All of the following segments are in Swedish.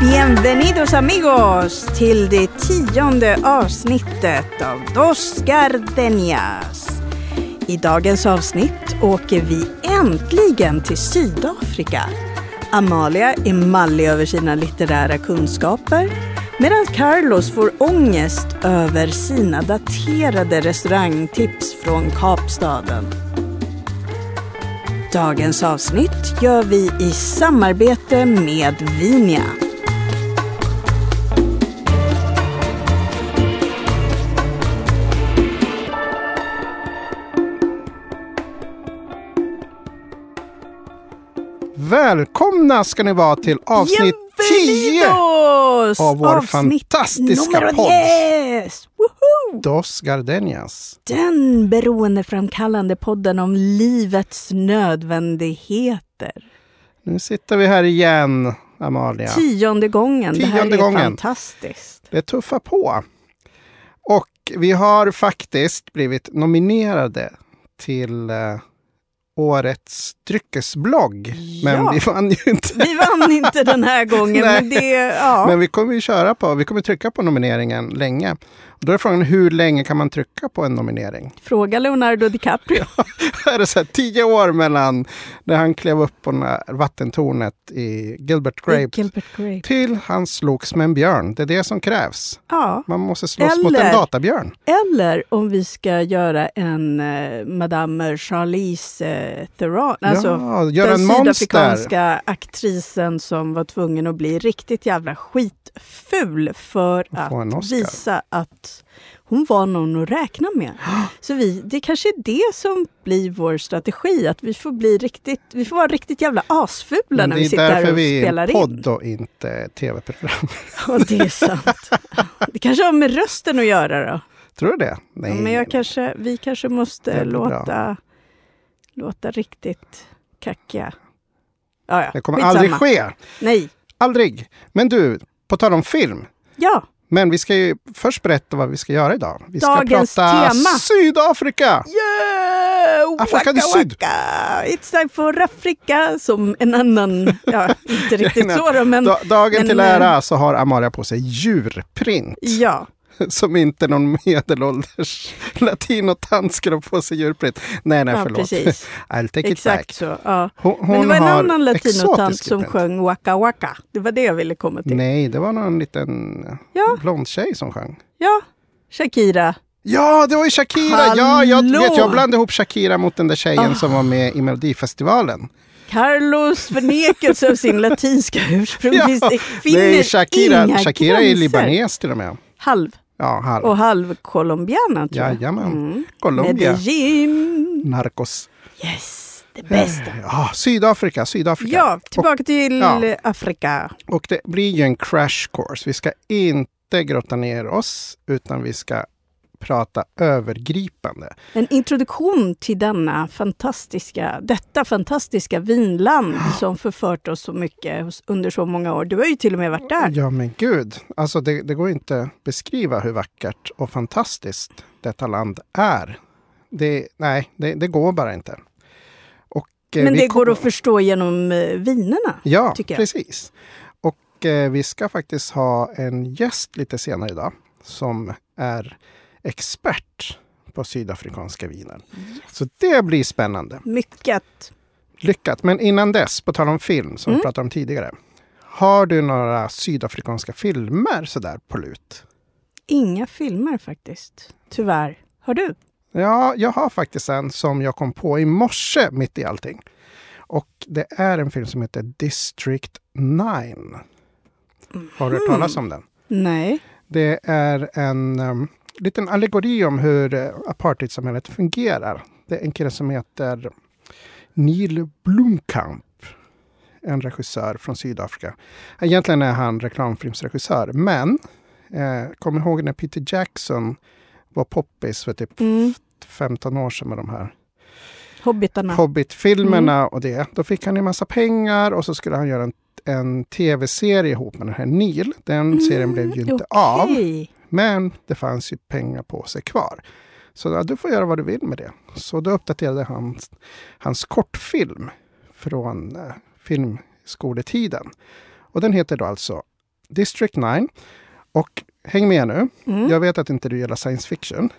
Bienvenidos amigos till det tionde avsnittet av Dos Gardenias. I dagens avsnitt åker vi äntligen till Sydafrika. Amalia är mallig över sina litterära kunskaper medan Carlos får ångest över sina daterade restaurangtips från Kapstaden. Dagens avsnitt gör vi i samarbete med Vinia. Välkomna ska ni vara till avsnitt 10 av vår fantastiska numero podd. 10! Woho! Dos Gardenias. Den beroendeframkallande podden om livets nödvändigheter. Nu sitter vi här igen, Amalia. Tionde gången. det här Tionde är gången. fantastiskt. Det tuffar på. Och vi har faktiskt blivit nominerade till eh, årets dryckesblogg. Men Ja. vi vann ju inte. Vi vann inte den här gången, men det... Ja. Men vi kommer ju köra på, vi kommer trycka på nomineringen länge. Då är frågan hur länge kan man trycka på en nominering? Fråga Leonardo DiCaprio. är det så här, tio år mellan när han klev upp på vattentornet i Gilbert Grape Gilbert Grape. till han slogs med en björn. Det är det som krävs. Ja. Man måste slåss mot Eller- en databjörn. Eller om vi ska göra en eh, Madame Charlize eh, Theron. Alltså ja, göra den en monster. sydafrikanska aktrisen som var tvungen att bli riktigt jävla skitful för att visa att hon var någon att räkna med. Så vi, det kanske är det som blir vår strategi, att vi får bli riktigt, vi får vara riktigt jävla asfula när det vi är sitter här därför och vi är spelar en in. podd och inte tv-program. Ja, det är sant. Det kanske har med rösten att göra då. Tror du det? Nej. Ja, men jag kanske, vi kanske måste Det bra. låta, låta riktigt kackiga. Ja, ja. Det kommer skitsamma. aldrig ske. Nej. Aldrig. Men du, på tal om film. Ja, Men vi ska ju först berätta vad vi ska göra idag. Vi ska Dagens prata tema. Sydafrika! yeah! Afrika Waka, syd. waka. It's time for Afrika, som en annan, ja, inte riktigt så då, men Da- dagen men, till eh, ära så har Amalia på sig djurprint. ja. Som inte någon medelålders latinotant skulle på sig djurprint. Nej, nej, ja, förlåt. precis. I'll take it Exakt back. så. Ja. Hon, hon Men det var en annan latinotant som sjöng Waka Waka. Det var det jag ville komma till. Nej, det var någon liten Ja. blond tjej som sjöng. Ja, Shakira. Ja, det var ju Shakira! Ja, jag, vet, jag blandade ihop Shakira mot den där tjejen Ah. som var med i Melodifestivalen. Carlos förnekelse av sin latinska ursprung Ja, finner Nej, Shakira, inga Shakira är gränser. libanes till och med. Halv Ja, halv. och halv colombiana tror jag. Jajamän. Mm. Colombia. Medellin. Narcos. Yes, det bästa. Ja, Sydafrika, Sydafrika. Ja, tillbaka till ja. Afrika. Och det blir ju en crash course. Vi ska inte grotta ner oss, utan vi ska prata övergripande. En introduktion till denna fantastiska, detta fantastiska vinland som förfört oss så mycket under så många år. Du har ju till och med varit där. Ja, men gud. Alltså, det, det går inte att beskriva hur vackert och fantastiskt detta land är. Det, nej, det, det går bara inte. Och, eh, Men det kom- går att förstå genom eh, vinerna. Ja, tycker jag. precis. Och eh, vi ska faktiskt ha en gäst lite senare idag som är expert på sydafrikanska viner. Så det blir spännande. Mycket. Lyckat! Men innan dess, på tal om film som Mm. vi pratade om tidigare. Har du några sydafrikanska filmer sådär på lut? Inga filmer faktiskt. Tyvärr. Har du? Ja, jag har faktiskt en som jag kom på i morse mitt i allting. Och det är en film som heter District 9. Har du hört talas om den? Nej. Det är en um, liten allegori om hur uh, apartheidsamhället fungerar. Det är en kille som heter Neil Blomkamp. En regissör från Sydafrika. Egentligen är han reklamfilmsregissör, men eh, kom ihåg när Peter Jackson var poppis för typ Mm. 15 år sedan med de här Hobbitarna. Hobbit-filmerna och det. Då fick han en massa pengar och så skulle han göra en, en tv-serie ihop med den här Neil. Den serien blev ju inte av. Men det fanns ju pengar på sig kvar. Så ja, du får göra vad du vill med det. Så då uppdaterade han hans kortfilm från eh, filmskoletiden. Och den heter då alltså District 9. Och häng med nu. Mm. Jag vet att inte du gillar science fiction.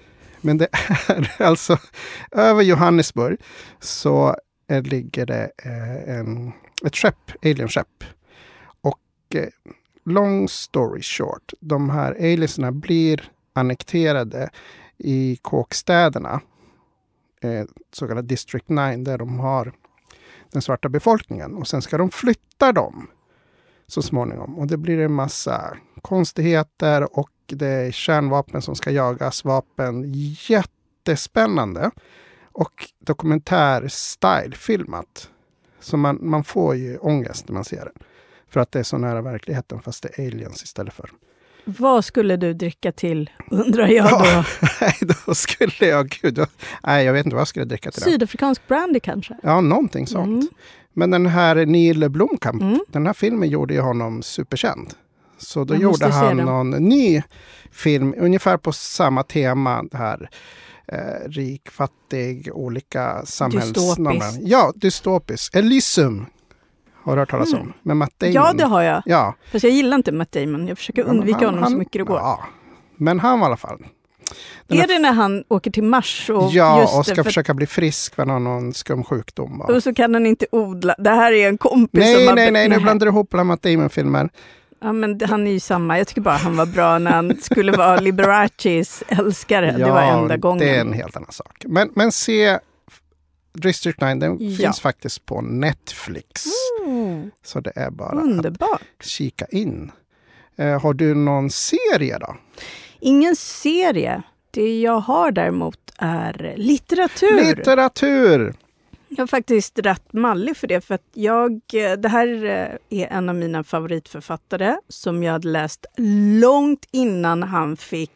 Men det är alltså över Johannesburg så ligger det eh, en, ett skepp, alienskepp. Och eh, long story short, de här aliensarna blir annekterade i kåkstäderna, eh, så kallad District 9, där de har den svarta befolkningen. Och sen ska de flytta dem så småningom. Och det blir en massa konstigheter och det är kärnvapen som ska jagas, vapen. Jättespännande. Och dokumentär-style filmat. Så man, man får ju ångest när man ser det. För att det är så nära verkligheten fast det är aliens istället för. Vad skulle du dricka till, undrar jag då? Ja, nej, då skulle jag... Gud, då, nej, jag vet inte vad jag skulle dricka till. Sydafrikansk brandy kanske? Ja, någonting sånt. Mm. Men den här Neil Blomkamp, Mm. den här filmen gjorde ju honom superkänd. Så då Jag gjorde han någon ny film, ungefär på samma tema. Det här eh, rik, fattig, olika samhällsnormer. Dystopiskt. Ja, dystopiskt. Elysium har du hört talas om. Mm. Med Matt Damon. Ja, det har jag. Ja, Fast jag gillar inte Matt Damon. Jag försöker undvika han- honom så han- mycket det går. Ja, men han i alla fall. Den är här- det när han åker till Mars? Och ja, just och ska för- försöka bli frisk för någon, någon skum sjukdom. va? Och så kan han inte odla. Det här är en kompis som Nej, har... nej, nej, nu blandar du ihop alla Matt Damon-filmer. Ja, men han är ju samma. Jag tycker bara han var bra när han skulle vara Liberaces älskare. det var enda gången. det är en helt annan sak. Men, men se District 9, den Ja. finns faktiskt på Netflix. Mm, Så det är bara underbart. att kika in. Eh, har du någon serie då? Ingen serie. Det jag har däremot är litteratur. Litteratur! Jag är faktiskt rätt mallig för det. För att jag, eh, det här eh, är en av mina favoritförfattare som jag hade läst långt innan han fick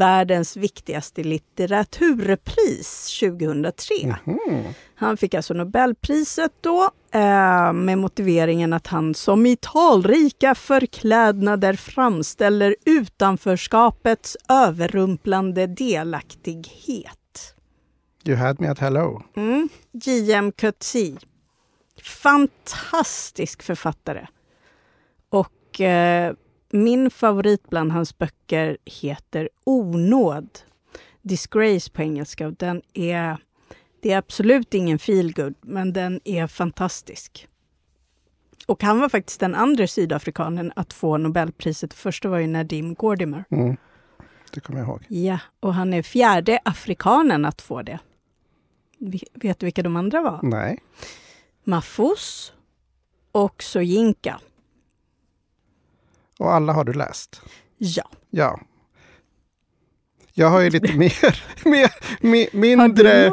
världens viktigaste litteraturpris 2003. Mhm. Han fick alltså Nobelpriset då eh, med motiveringen att han som i talrika förklädnader framställer utanförskapets överrumplande delaktighet. You had me at hello. Mm. J.M. Coetzee. Fantastisk författare. Och eh, min favorit bland hans böcker heter Onåd. Disgrace på engelska. Och den är, det är absolut ingen feelgood, men den är fantastisk. Och han var faktiskt den andra sydafrikanen att få Nobelpriset. Första var ju Nadim Gordimer. Mm. Det kommer jag ihåg. Ja, och han är fjärde afrikanen att få det. Vet du vilka de andra var? Nej. Mafus och Soyinka. Och alla har du läst? Ja. Ja. Jag har ju lite mer, mer, mi- mindre... eh,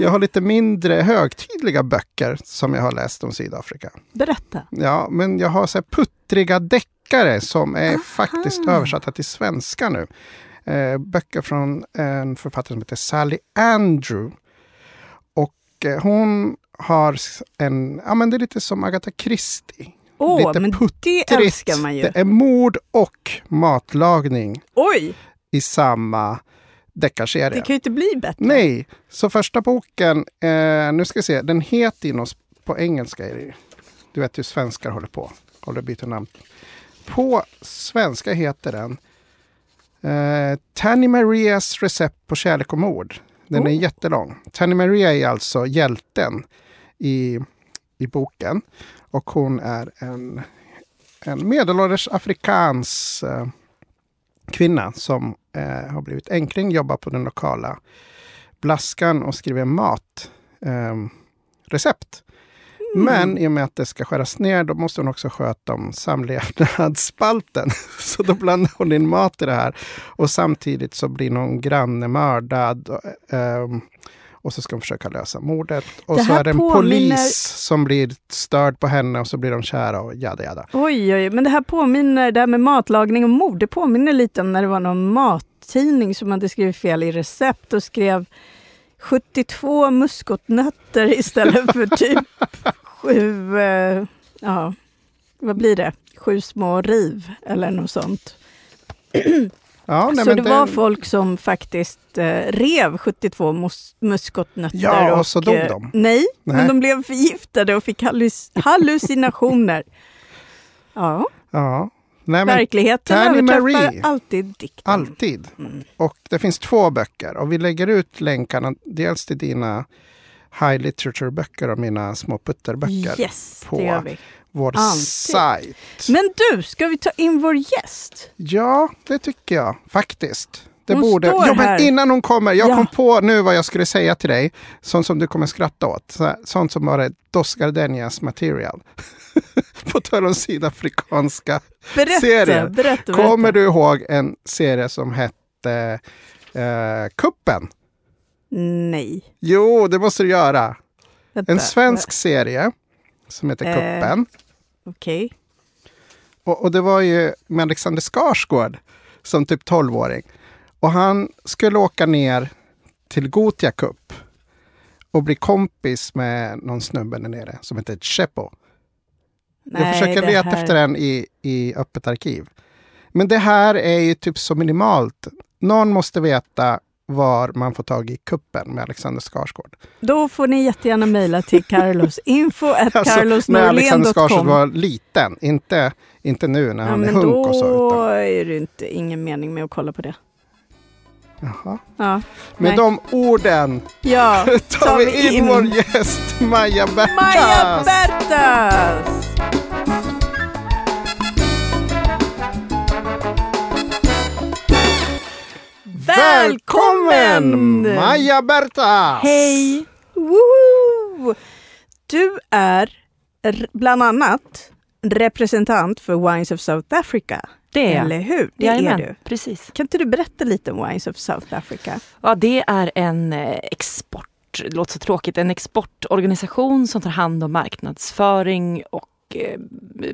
Jag har lite mindre högtidliga böcker som jag har läst om Sydafrika. Berätta. Ja, men jag har så puttriga deckare som är Aha. faktiskt översatta till svenska nu. Eh, böcker från en författare som heter Sally Andrew. Och eh, hon har en, ja men det är lite som Agatha Christie. Åh, lite men det Tritt. älskar man ju. Det är mord och matlagning Oj, i samma deckarserie. det kan ju inte bli bättre. Nej, så första boken, eh, nu ska vi se, den heter något på engelska. Är det, du vet hur svenskar håller på, håller byter namn. På svenska heter den eh, Tanny Marias recept på kärlek och mord. Den är Oh. jättelång. Tanny Maria är alltså hjälten i, i boken. Och hon är en, en medelålders afrikans eh, kvinna som eh, har blivit enkling, jobbar på den lokala Blaskan och skriver mat. Eh, recept. Mm. Men i och med att det ska skäras ner, då måste hon också sköta om samlevnadsspalten. Så då blandar hon in mat i det här. Och samtidigt så blir någon granne mördad. Och, ehm, och så ska hon försöka lösa mordet. Och Det så är det en påminner- polis som blir störd på henne och så blir de kära och jada jada. Oj, oj, men det här påminner, det här med matlagning och mord, det påminner lite om när det var någon mattidning som hade skrivit fel i recept och skrev 72 muskotnötter istället för typ sju, eh, ja, vad blir det? Sju små riv eller något sånt. Ja, nej, Så men det var folk som faktiskt eh, rev 72 mus- muskotnötter. Ja, och så dog eh, de. Nej, men Nej. de blev förgiftade och fick hallus- hallucinationer. Ja, Ja, Nej, men Verkligheten överträffar Marie. alltid dikten. alltid. Mm. Och det finns två böcker och vi lägger ut länkarna dels till dina high literature-böcker och mina små putterböcker Yes, på det. Vår Alltid. sajt. Men du, ska vi ta in vår gäst? Ja, det tycker jag faktiskt. Det Hon borde... står Jo, men här. innan hon kommer, jag Ja. kom på nu vad jag skulle säga till dig. Sånt som du kommer skratta åt. Sånt som var Dos Gardenias material. på tal om sydafrikanska Berätta, serier. berätta, berätta. Kommer du ihåg en serie som hette eh, Kuppen? Nej. Jo, det måste du göra. Vänta. En svensk serie som heter Eh. Okej. Och, och det var ju med Alexander Skarsgård som typ 12-åring. Och han skulle åka ner till Gotia Cup och bli kompis med någon snubbe där nere som heter Chepo. Jag försöker det leta här- efter den i, i öppet arkiv. Men det här är ju typ så minimalt. Någon måste veta var man får tag i kuppen med Alexander Skarsgård. Då får ni jättegärna mejla till Carlos. Info at Alltså, när Alexander Skarsgård var liten, inte, inte nu när Ja, han är hunk då och så. Utan, är det inte, ingen mening med att kolla på det. jaha. Ja, Med Nej. de orden ja tar tar vi vi in, in vår gäst Maja Bertas. Maja Bertas! Välkommen Maja Bertas! Hej! Woho! Du är bland annat representant för Wines of South Africa. Det är Eller hur? Det Jajamän, är du. Precis. Kan inte du berätta lite om Wines of South Africa? Ja, det är en eh, export, det låter så tråkigt, en exportorganisation som tar hand om marknadsföring och eh,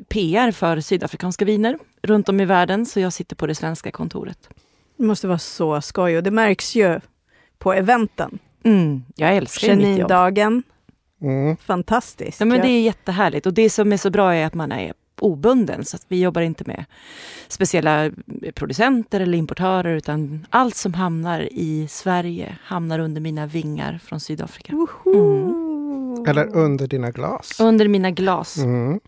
PR för sydafrikanska viner runt om i världen. Så jag sitter på det svenska kontoret. Det måste vara så skoj och det märks ju på eventen. Mm, jag älskar ju mitt jobb. Genindagen, Mm. fantastiskt. Ja, men det är jättehärligt och det som är så bra är att man är obunden så att vi jobbar inte med speciella producenter eller importörer utan allt som hamnar i Sverige hamnar under mina vingar från Sydafrika. Woho! Eller under dina glas. Under mina glas. Mm.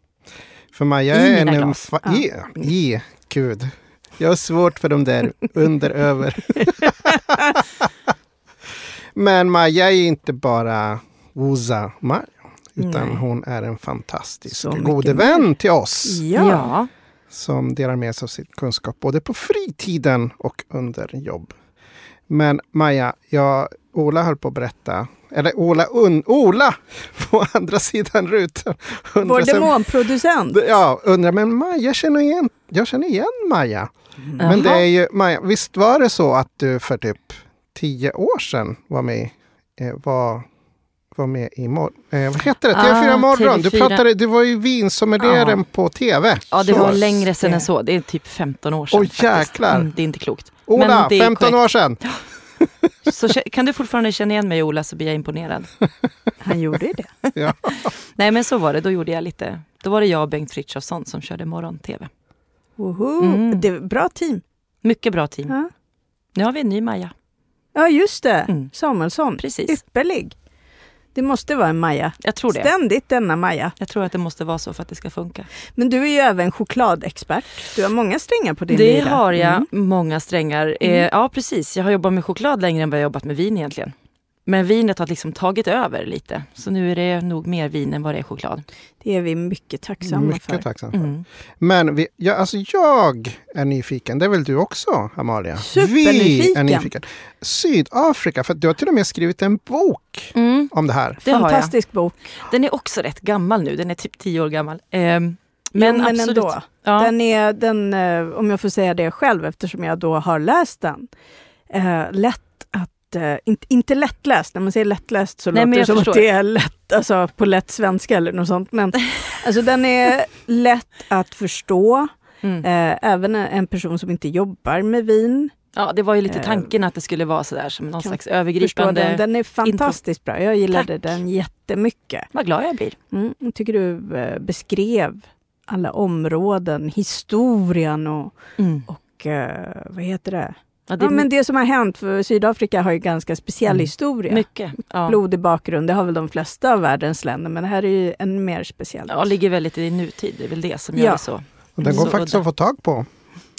För Maja I är en glas. Ja. I, I, gud. Jag har svårt för de där under, över. Men Maja är inte bara Woza Maja. Utan Nej. hon är en fantastisk Så gode vän till oss. Ja. ja. Som delar med sig av sin kunskap både på fritiden och under jobb. Men Maja, jag, Ola höll på att berätta. Eller Ola, un, Ola på andra sidan rutan. Vår demonproducent. Ja, undrar, men Maja, känner igen, jag känner igen Maja. Men det är ju, Maja, visst var det så att du för typ tio år sedan var med, eh, var, var med i mor- eh, vad heter det? Ah, TV4 Morgon. Du, TV4. pratade, du var ju vinsommelieren på TV. Ja, det Så. var längre sedan än så. Det är typ 15 år sedan. Oj, faktiskt. jäklar. Mm, det är inte klokt. Ola, Men det är 15 korrekt. år sedan. Så kan du fortfarande känna igen mig Ola så blir jag imponerad. Han gjorde ju det. Ja. Nej men så var det, då gjorde jag lite. Då var det jag och Bengt Frithiofsson som körde morgon-tv. Woho. Mm. Det är bra team. Mycket bra team. Ja, Nu har vi en ny Maja. ja just det. Mm. Samuelsson. Precis. Ypperlig. Det måste vara en Maja. Jag tror det. Ständigt denna Maja. Jag tror att det måste vara så för att det ska funka. Men du är ju även chokladexpert. Du har många strängar på din Det lyra. har jag, Mm. många strängar. Eh, ja precis, jag har jobbat med choklad längre än vad jag jobbat med vin egentligen. Men vinet har liksom tagit över lite. Så nu är det nog mer vin än vad det är choklad. Det är vi mycket tacksamma för. Mycket tacksam för. Mm. Men vi, ja, alltså jag är nyfiken. Det är väl du också, Amalia? Vi Supernyfiken. är nyfiken. Sydafrika, för du har till och med skrivit en bok Mm, om det här. det. Fantastisk bok. Den är också rätt gammal nu, den är typ tio år gammal. Eh, Men, men jo, men absolut. ändå. Ja. Den är, den, eh, om jag får säga det själv eftersom jag då har läst den, eh, lätt eh, inte, inte lättläst, när man säger lättläst så Nej, låter det som förstår. att det är lätt, alltså på lätt svenska eller något sånt. Men alltså den är lätt att förstå, Mm. eh, även en- person som inte jobbar med vin Ja, det var ju lite Eh, tanken att det skulle vara sådär som någon slags övergripande... den. Den är fantastiskt bra, jag gillade Tack. den jättemycket. Vad glad jag blir. Mm, jag tycker du eh, beskrev alla områden, historien och, Mm. och eh, vad heter det? Ja, det Ja, men det som har hänt, för Sydafrika har ju ganska speciell Mm. historia. mycket. Ja. Blodig bakgrund, det har väl de flesta av världens länder, men det här är ju än mer speciellt. ja, ligger väldigt i nutid. Det är väl det som gör det så. Och den går Så faktiskt udda. att få tag på.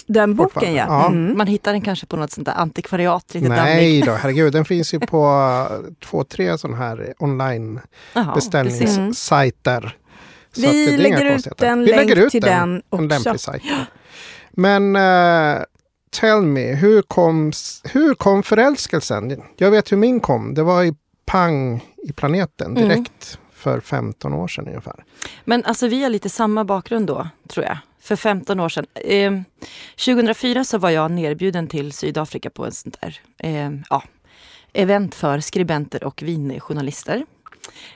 Den boken ja. Ja. Mm. Man hittar den kanske på något sånt där antikvariat, lite dammig. Nej då, herregud. Den finns ju på eh, två, tre sådana här online beställningssajter. Så Vi lägger ut en Vi lägger länk ut till den En också. lämplig sajt. Men eh, tell me, hur kom, hur kom förälskelsen? Jag vet hur min kom. Det var i pang i planeten Mm. direkt för 15 år sedan ungefär. Men alltså vi har lite samma bakgrund då, tror jag. För 15 år sedan. Eh, 2004 så var jag nerbjuden till Sydafrika på ett sånt där eh, ja, event för skribenter och vinjournalister.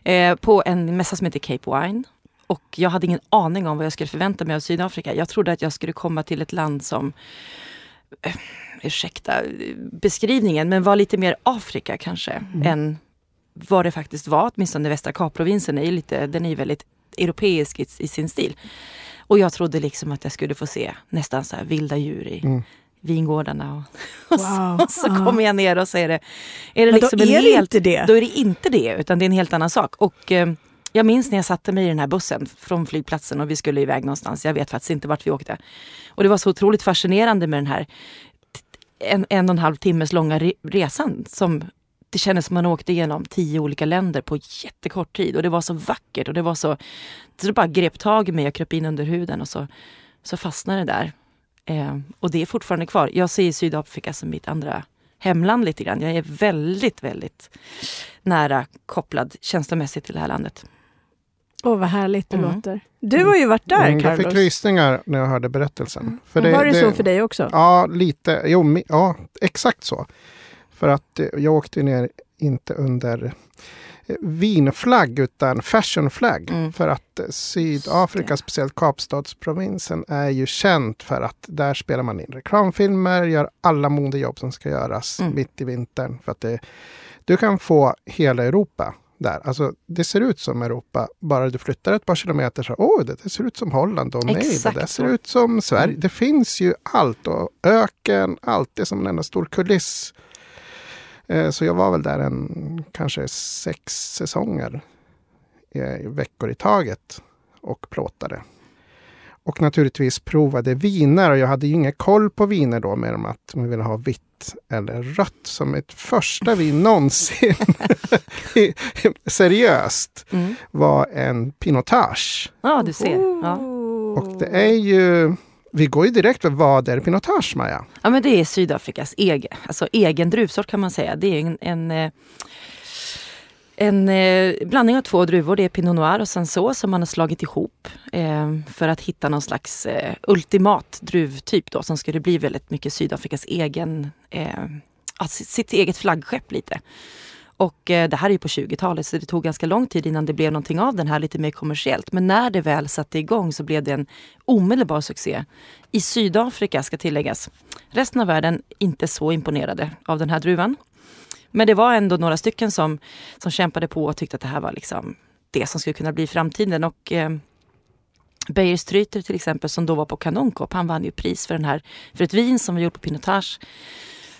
Eh, på en mässa som heter Cape Wine. Och jag hade ingen aning om vad jag skulle förvänta mig av Sydafrika. Jag trodde att jag skulle komma till ett land som ursäkta eh, beskrivningen, men var lite mer Afrika kanske än vad det faktiskt var. Åtminstone västra Kapprovinsen är ju lite, den är ju väldigt europeisk i, i sin stil. Och jag trodde liksom att jag skulle få se nästan så vilda djur i Mm. vingårdarna. Och, och, så, Wow. och så Ja. kommer jag ner och så är det, är det liksom då är det helt, inte det. Då är det inte det, utan det är en helt annan sak. Och eh, jag minns när jag satte mig i den här bussen från flygplatsen och vi skulle iväg någonstans. Jag vet faktiskt inte vart vi åkte. Och det var så otroligt fascinerande med den här en, en och en halv timmes långa re resan. Som det kändes som man åkte igenom tio olika länder på jättekort tid. Och det var så vackert och det var så... så det bara grep tag i mig och kröp in under huden och så, så fastnade det där. Eh, och det är fortfarande kvar. Jag ser Sydafrika som mitt andra hemland lite grann. Jag är väldigt, väldigt nära kopplad känslomässigt till det här landet. Åh, vad härligt det Mm. låter. Du har ju varit där, Mm, jag fick Carlos. rysningar när jag hörde berättelsen. För var det, så för dig också? Ja, lite. Jo, ja, exakt så. För att eh, jag åkte ner inte under eh, vinflagg utan fashionflagg. Mm. För att eh, Sydafrika, speciellt Kapstadsprovinsen, är ju känt för att där spelar man in reklamfilmer, gör alla modejobb som ska göras Mm. mitt i vintern. För att det, du kan få hela Europa där. Alltså, det ser ut som Europa, bara du flyttar ett par kilometer så, åh, det, det ser ut som Holland och nej, det där ser ut som Sverige. Mm. Det finns ju allt och öken, allt det är som en enda stor kuliss. Eh, Så jag var väl där en kanske sex säsonger, eh, veckor i taget och plåtade. Och naturligtvis provade viner och jag hade ju ingen koll på viner då mer än att man ville ha vitt eller rött som ett första vin någonsin. Seriöst Mm. var en pinotage. Ja, du ser. Ja. Och det är ju, vi går ju direkt för vad är pinotage Maja? Ja men det är Sydafrikas egen, alltså egen druvsort kan man säga. Det är en, en, eh, en eh, blandning av två druvor. Det är Pinot Noir och Sanso som man har slagit ihop eh, för att hitta någon slags eh, ultimat druvtyp då som skulle bli väldigt mycket Sydafrikas egen, eh, ja, sitt, sitt eget flaggskepp lite. Och eh, det här är ju på 20-talet så det tog ganska lång tid innan det blev någonting av den här lite mer kommersiellt. Men när det väl satte igång så blev det en omedelbar succé. I Sydafrika ska tilläggas. Resten av världen inte så imponerade av den här druvan. Men det var ändå några stycken som, som kämpade på och tyckte att det här var liksom det som skulle kunna bli framtiden. Och eh, Beijer Stryter till exempel som då var på Kanonkopp, han vann ju pris för, den här, för ett vin som var gjort på Pinotage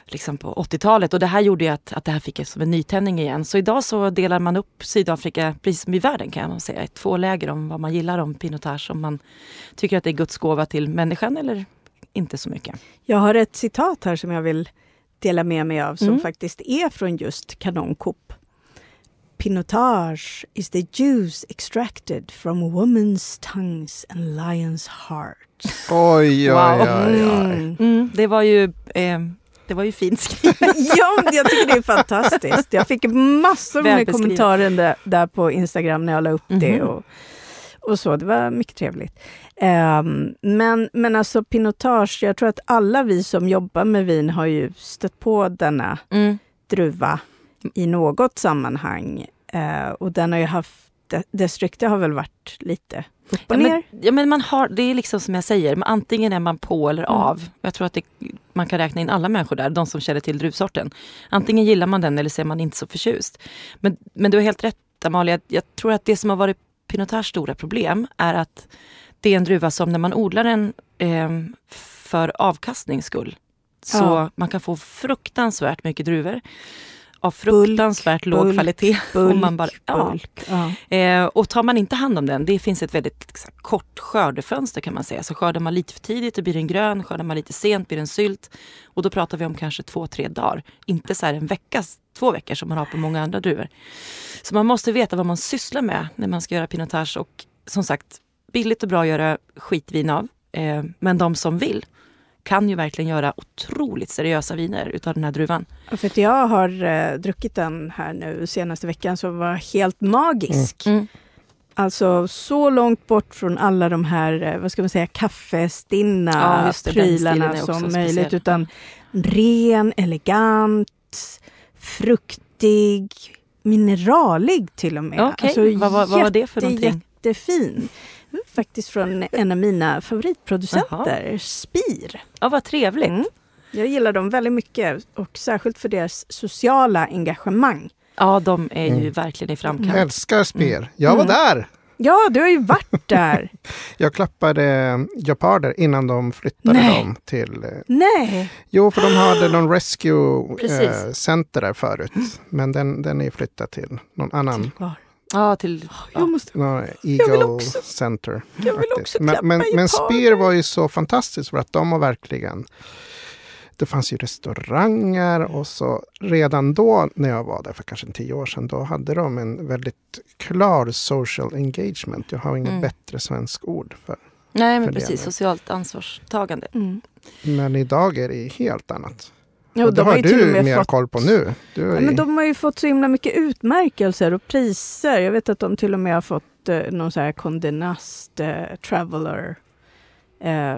liksom på 80-talet. Och det här gjorde ju att, att det här fick som en nytändning igen. Så idag så delar man upp Sydafrika, precis som i världen kan man säga, i två läger om vad man gillar om Pinotage. Om man tycker att det är Guds gåva till människan eller inte så mycket. Jag har ett citat här som jag vill dela med mig av som Mm. faktiskt är från just Kanonkopp. Pinotage is the juice extracted from woman's tongues and lion's hearts. Oj, oj, Wow. oj, oj. Mm. Mm, det var ju eh, det var ju fint skrivet. ja, jag tycker det är fantastiskt. Jag fick massor med kommentarer där, där på Instagram när jag la upp det. Mhm. Och, och så. Det var mycket trevligt. Ehm, men, men alltså pinotage, jag tror att alla vi som jobbar med vin har ju stött på denna Mm. druva i något sammanhang. Eh, och den har ju haft, de- dess rykte har väl varit lite upp och Ja, ner. men, ja, men man har, det är liksom som jag säger, men antingen är man på eller Mm. av. Jag tror att det, man kan räkna in alla människor där, de som känner till druvsorten. Antingen gillar man den eller så är man inte så förtjust. Men, men du har helt rätt Amalia, jag tror att det som har varit Pinotage stora problem är att det är en druva som när man odlar den eh, för avkastnings skull så Ja. man kan få fruktansvärt mycket druvor. av fruktansvärt låg bulk, kvalitet. Bulk, och, man bara, ja. bulk. Ja. Eh, och tar man inte hand om den, det finns ett väldigt liksom, kort skördefönster kan man säga. Så skördar man lite för tidigt då blir den grön, skördar man lite sent blir den sylt. Och då pratar vi om kanske två, tre dagar. Inte så här en vecka, två veckor som man har på många andra druvor. Så man måste veta vad man sysslar med när man ska göra pinotage. Och som sagt, billigt och bra att göra skitvin av. Eh, men de som vill kan ju verkligen göra otroligt seriösa viner utav den här druvan. För att jag har eh, druckit den här nu senaste veckan som var helt magisk. Mm. Alltså så långt bort från alla de här, eh, vad ska man säga, kaffestinna Ja, det, prylarna som speciell. möjligt. Utan ren, elegant, fruktig, mineralig till och med. Okej, Alltså, vad, vad, vad var det för jätte, någonting? Jättefin. Faktiskt från en av mina favoritproducenter, Spir. Ja, vad trevligt. Mm. Jag gillar dem väldigt mycket och särskilt för deras sociala engagemang. Ja, de är ju Mm. verkligen i framkant. Älskar Speer. Jag var Mm. där! Ja, du har ju varit där. Jag klappade geparder innan de flyttade Nej. dem till... eh, Nej, Jo, för de hade någon rescue eh, center där förut. Men den, den är flyttad till någon annan. var? Ja, till... Jag måste... Någon vill Eagle också- Center. jag vill faktiskt. också men, men, men. Speer var ju så fantastiskt för att de har verkligen det fanns ju restauranger och så redan då när jag var där för kanske tio år sedan, då hade de en väldigt klar social engagement. Jag har inget Mm. bättre svensk ord för. Nej, men För det precis. nu. Socialt ansvarstagande. Mm. Men idag är det helt annat. Ja, och det de har har du mer fått koll på nu. Du är Ja, men de har ju fått så himla mycket utmärkelser och priser. Jag vet att de till och med har fått eh, någon så här Condé Nast eh, Traveler eh,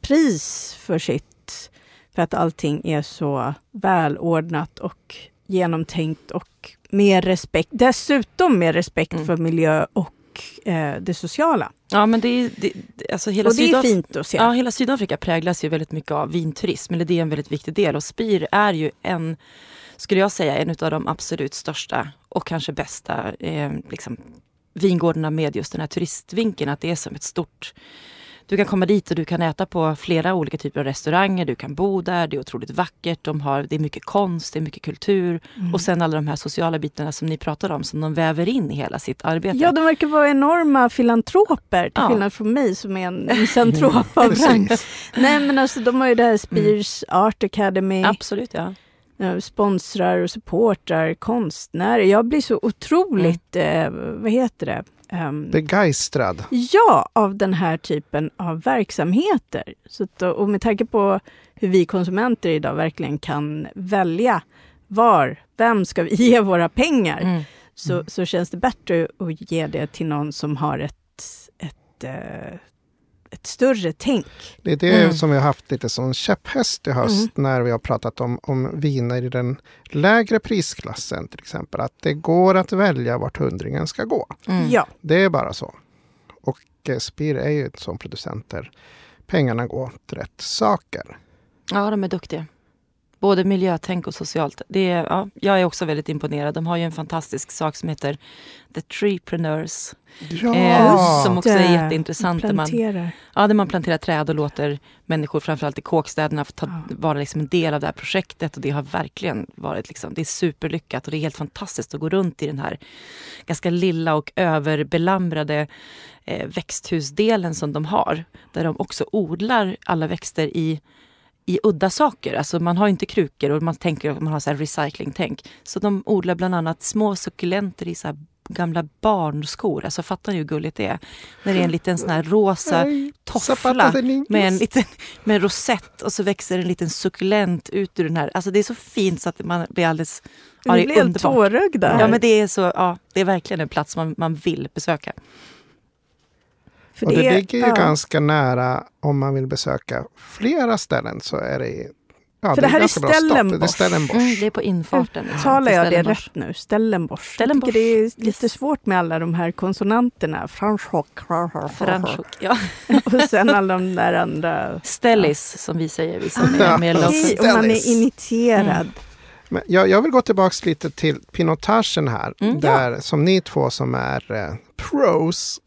pris för sitt, för att allting är så välordnat och genomtänkt och med respekt, dessutom med respekt Mm. för miljö och eh, det sociala. Ja, men det är... Det, alltså hela och det är Sydaf- fint att se. Ja, hela Sydafrika präglas ju väldigt mycket av vinturism. Eller det är en väldigt viktig del. Och Spir är ju en, skulle jag säga, en av de absolut största och kanske bästa eh, liksom, vingårdarna med just den här turistvinkeln. Att det är som ett stort... Du kan komma dit och du kan äta på flera olika typer av restauranger. Du kan bo där, det är otroligt vackert. De har, det är mycket konst, det är mycket kultur. Mm. Och sen alla de här sociala bitarna som ni pratar om som de väver in i hela sitt arbete. Ja, de verkar vara enorma filantroper till Ja. skillnad från mig som är en misantrop av rang. Nej men alltså de har ju det här Spears Art Academy, Absolut, ja. sponsrar och supportrar konstnärer. Jag blir så otroligt, eh, vad heter det? Ehm, begeistrad. ja, av den här typen av verksamheter. Så att, och med tanke på hur vi konsumenter idag verkligen kan välja var, vem ska vi ge våra pengar? Mm. så, så känns det bättre att ge det till någon som har ett, ett, eh, ett större tänk. Det är det Mm. som vi har haft lite som käpphäst i höst när vi har pratat om, om viner i den lägre prisklassen till exempel. Att det går att välja vart hundringen ska gå. Mm. Ja, Det är bara så. Och eh, Spir är ju ett sån producent där pengarna går till rätt saker. Ja, de är duktiga. Både miljötänk och socialt. Det är, ja, jag är också väldigt imponerad. De har ju en fantastisk sak som heter The Treepreneurs. Ja! Eh, som också är jätteintressant. Där man, ja, där man planterar träd och låter människor, framförallt i kåkstäderna, ta, Ja. vara liksom en del av det här projektet. Och det har verkligen varit liksom, det är superlyckat och det är helt fantastiskt att gå runt i den här ganska lilla och överbelamrade eh, växthusdelen som de har. Där de också odlar alla växter i i udda saker. Alltså man har inte krukor och man tänker att man har så här recycling-tänk. Så de odlar bland annat små suckulenter i så här gamla barnskor. Alltså fattar ni hur gulligt det är? När det är en liten sån här rosa toffla med en liten med en rosett och så växer en liten suckulent ut ur den här. Alltså det är så fint så att man blir alldeles... Ja, det är helt underbart. tårögd där. Ja men det är så, ja, det är verkligen en plats man, man vill besöka. För Och det, är- ligger ju ja. ganska nära om man vill besöka flera ställen så är det Ja, För det här är stopp. Det är Stellenbosch. Stellenbosch. Mm, det är på infarten. Talar jag det Stellenbosch. rätt nu? Stellenbosch. Stellenbosch. Jag det är lite svårt med alla de här konsonanterna. Franschhock. Franschhoek, ja. Och sen alla de där andra. Stellis som vi säger, vi som Ja. är mer. Okej, och man är initierad. Men jag, jag vill gå tillbaks lite till pinotagen här. Mm. där Som ni två som är eh, pros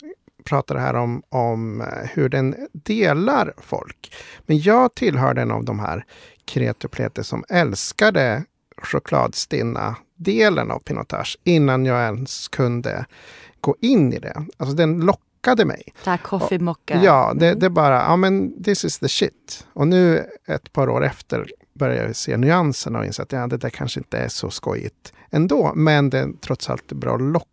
pratar här om, om eh, hur den delar folk. Men jag tillhör den av de här pleti som älskade chokladstinna delen av Pinotage innan jag ens kunde gå in i det. Alltså den lockade mig. Det här coffee mocka. Ja, det, det är bara, ja men this is the shit. Och nu ett par år efter börjar jag se nyanserna och inse att ja, det där kanske inte är så skojigt ändå. Men det är trots allt bra lock.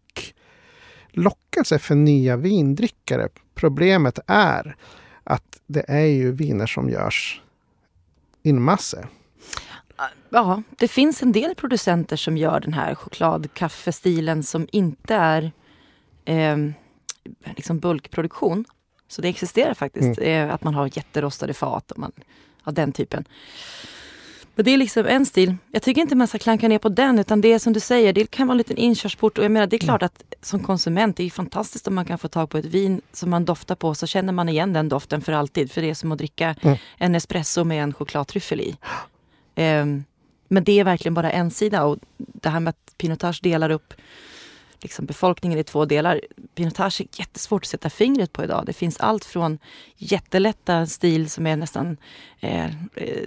Lockelse för nya vindrickare. Problemet är att det är ju viner som görs in masse. Ja, det finns en del producenter som gör den här chokladkaffestilen som inte är eh, liksom bulkproduktion. Så det existerar faktiskt, mm. eh, att man har jätterostade fat och man, ja, den typen. Men det är liksom en stil. Jag tycker inte man ska klanka ner på den utan det är som du säger, det kan vara en liten inkörsport. Och jag menar, det är klart att som konsument, det är fantastiskt om man kan få tag på ett vin som man doftar på så känner man igen den doften för alltid. För det är som att dricka mm. en espresso med en chokladtryffel i. Um, men det är verkligen bara en sida och det här med att Pinotage delar upp liksom befolkningen i två delar. Pinotage är jättesvårt att sätta fingret på idag. Det finns allt från jättelätta stil som är nästan, eh,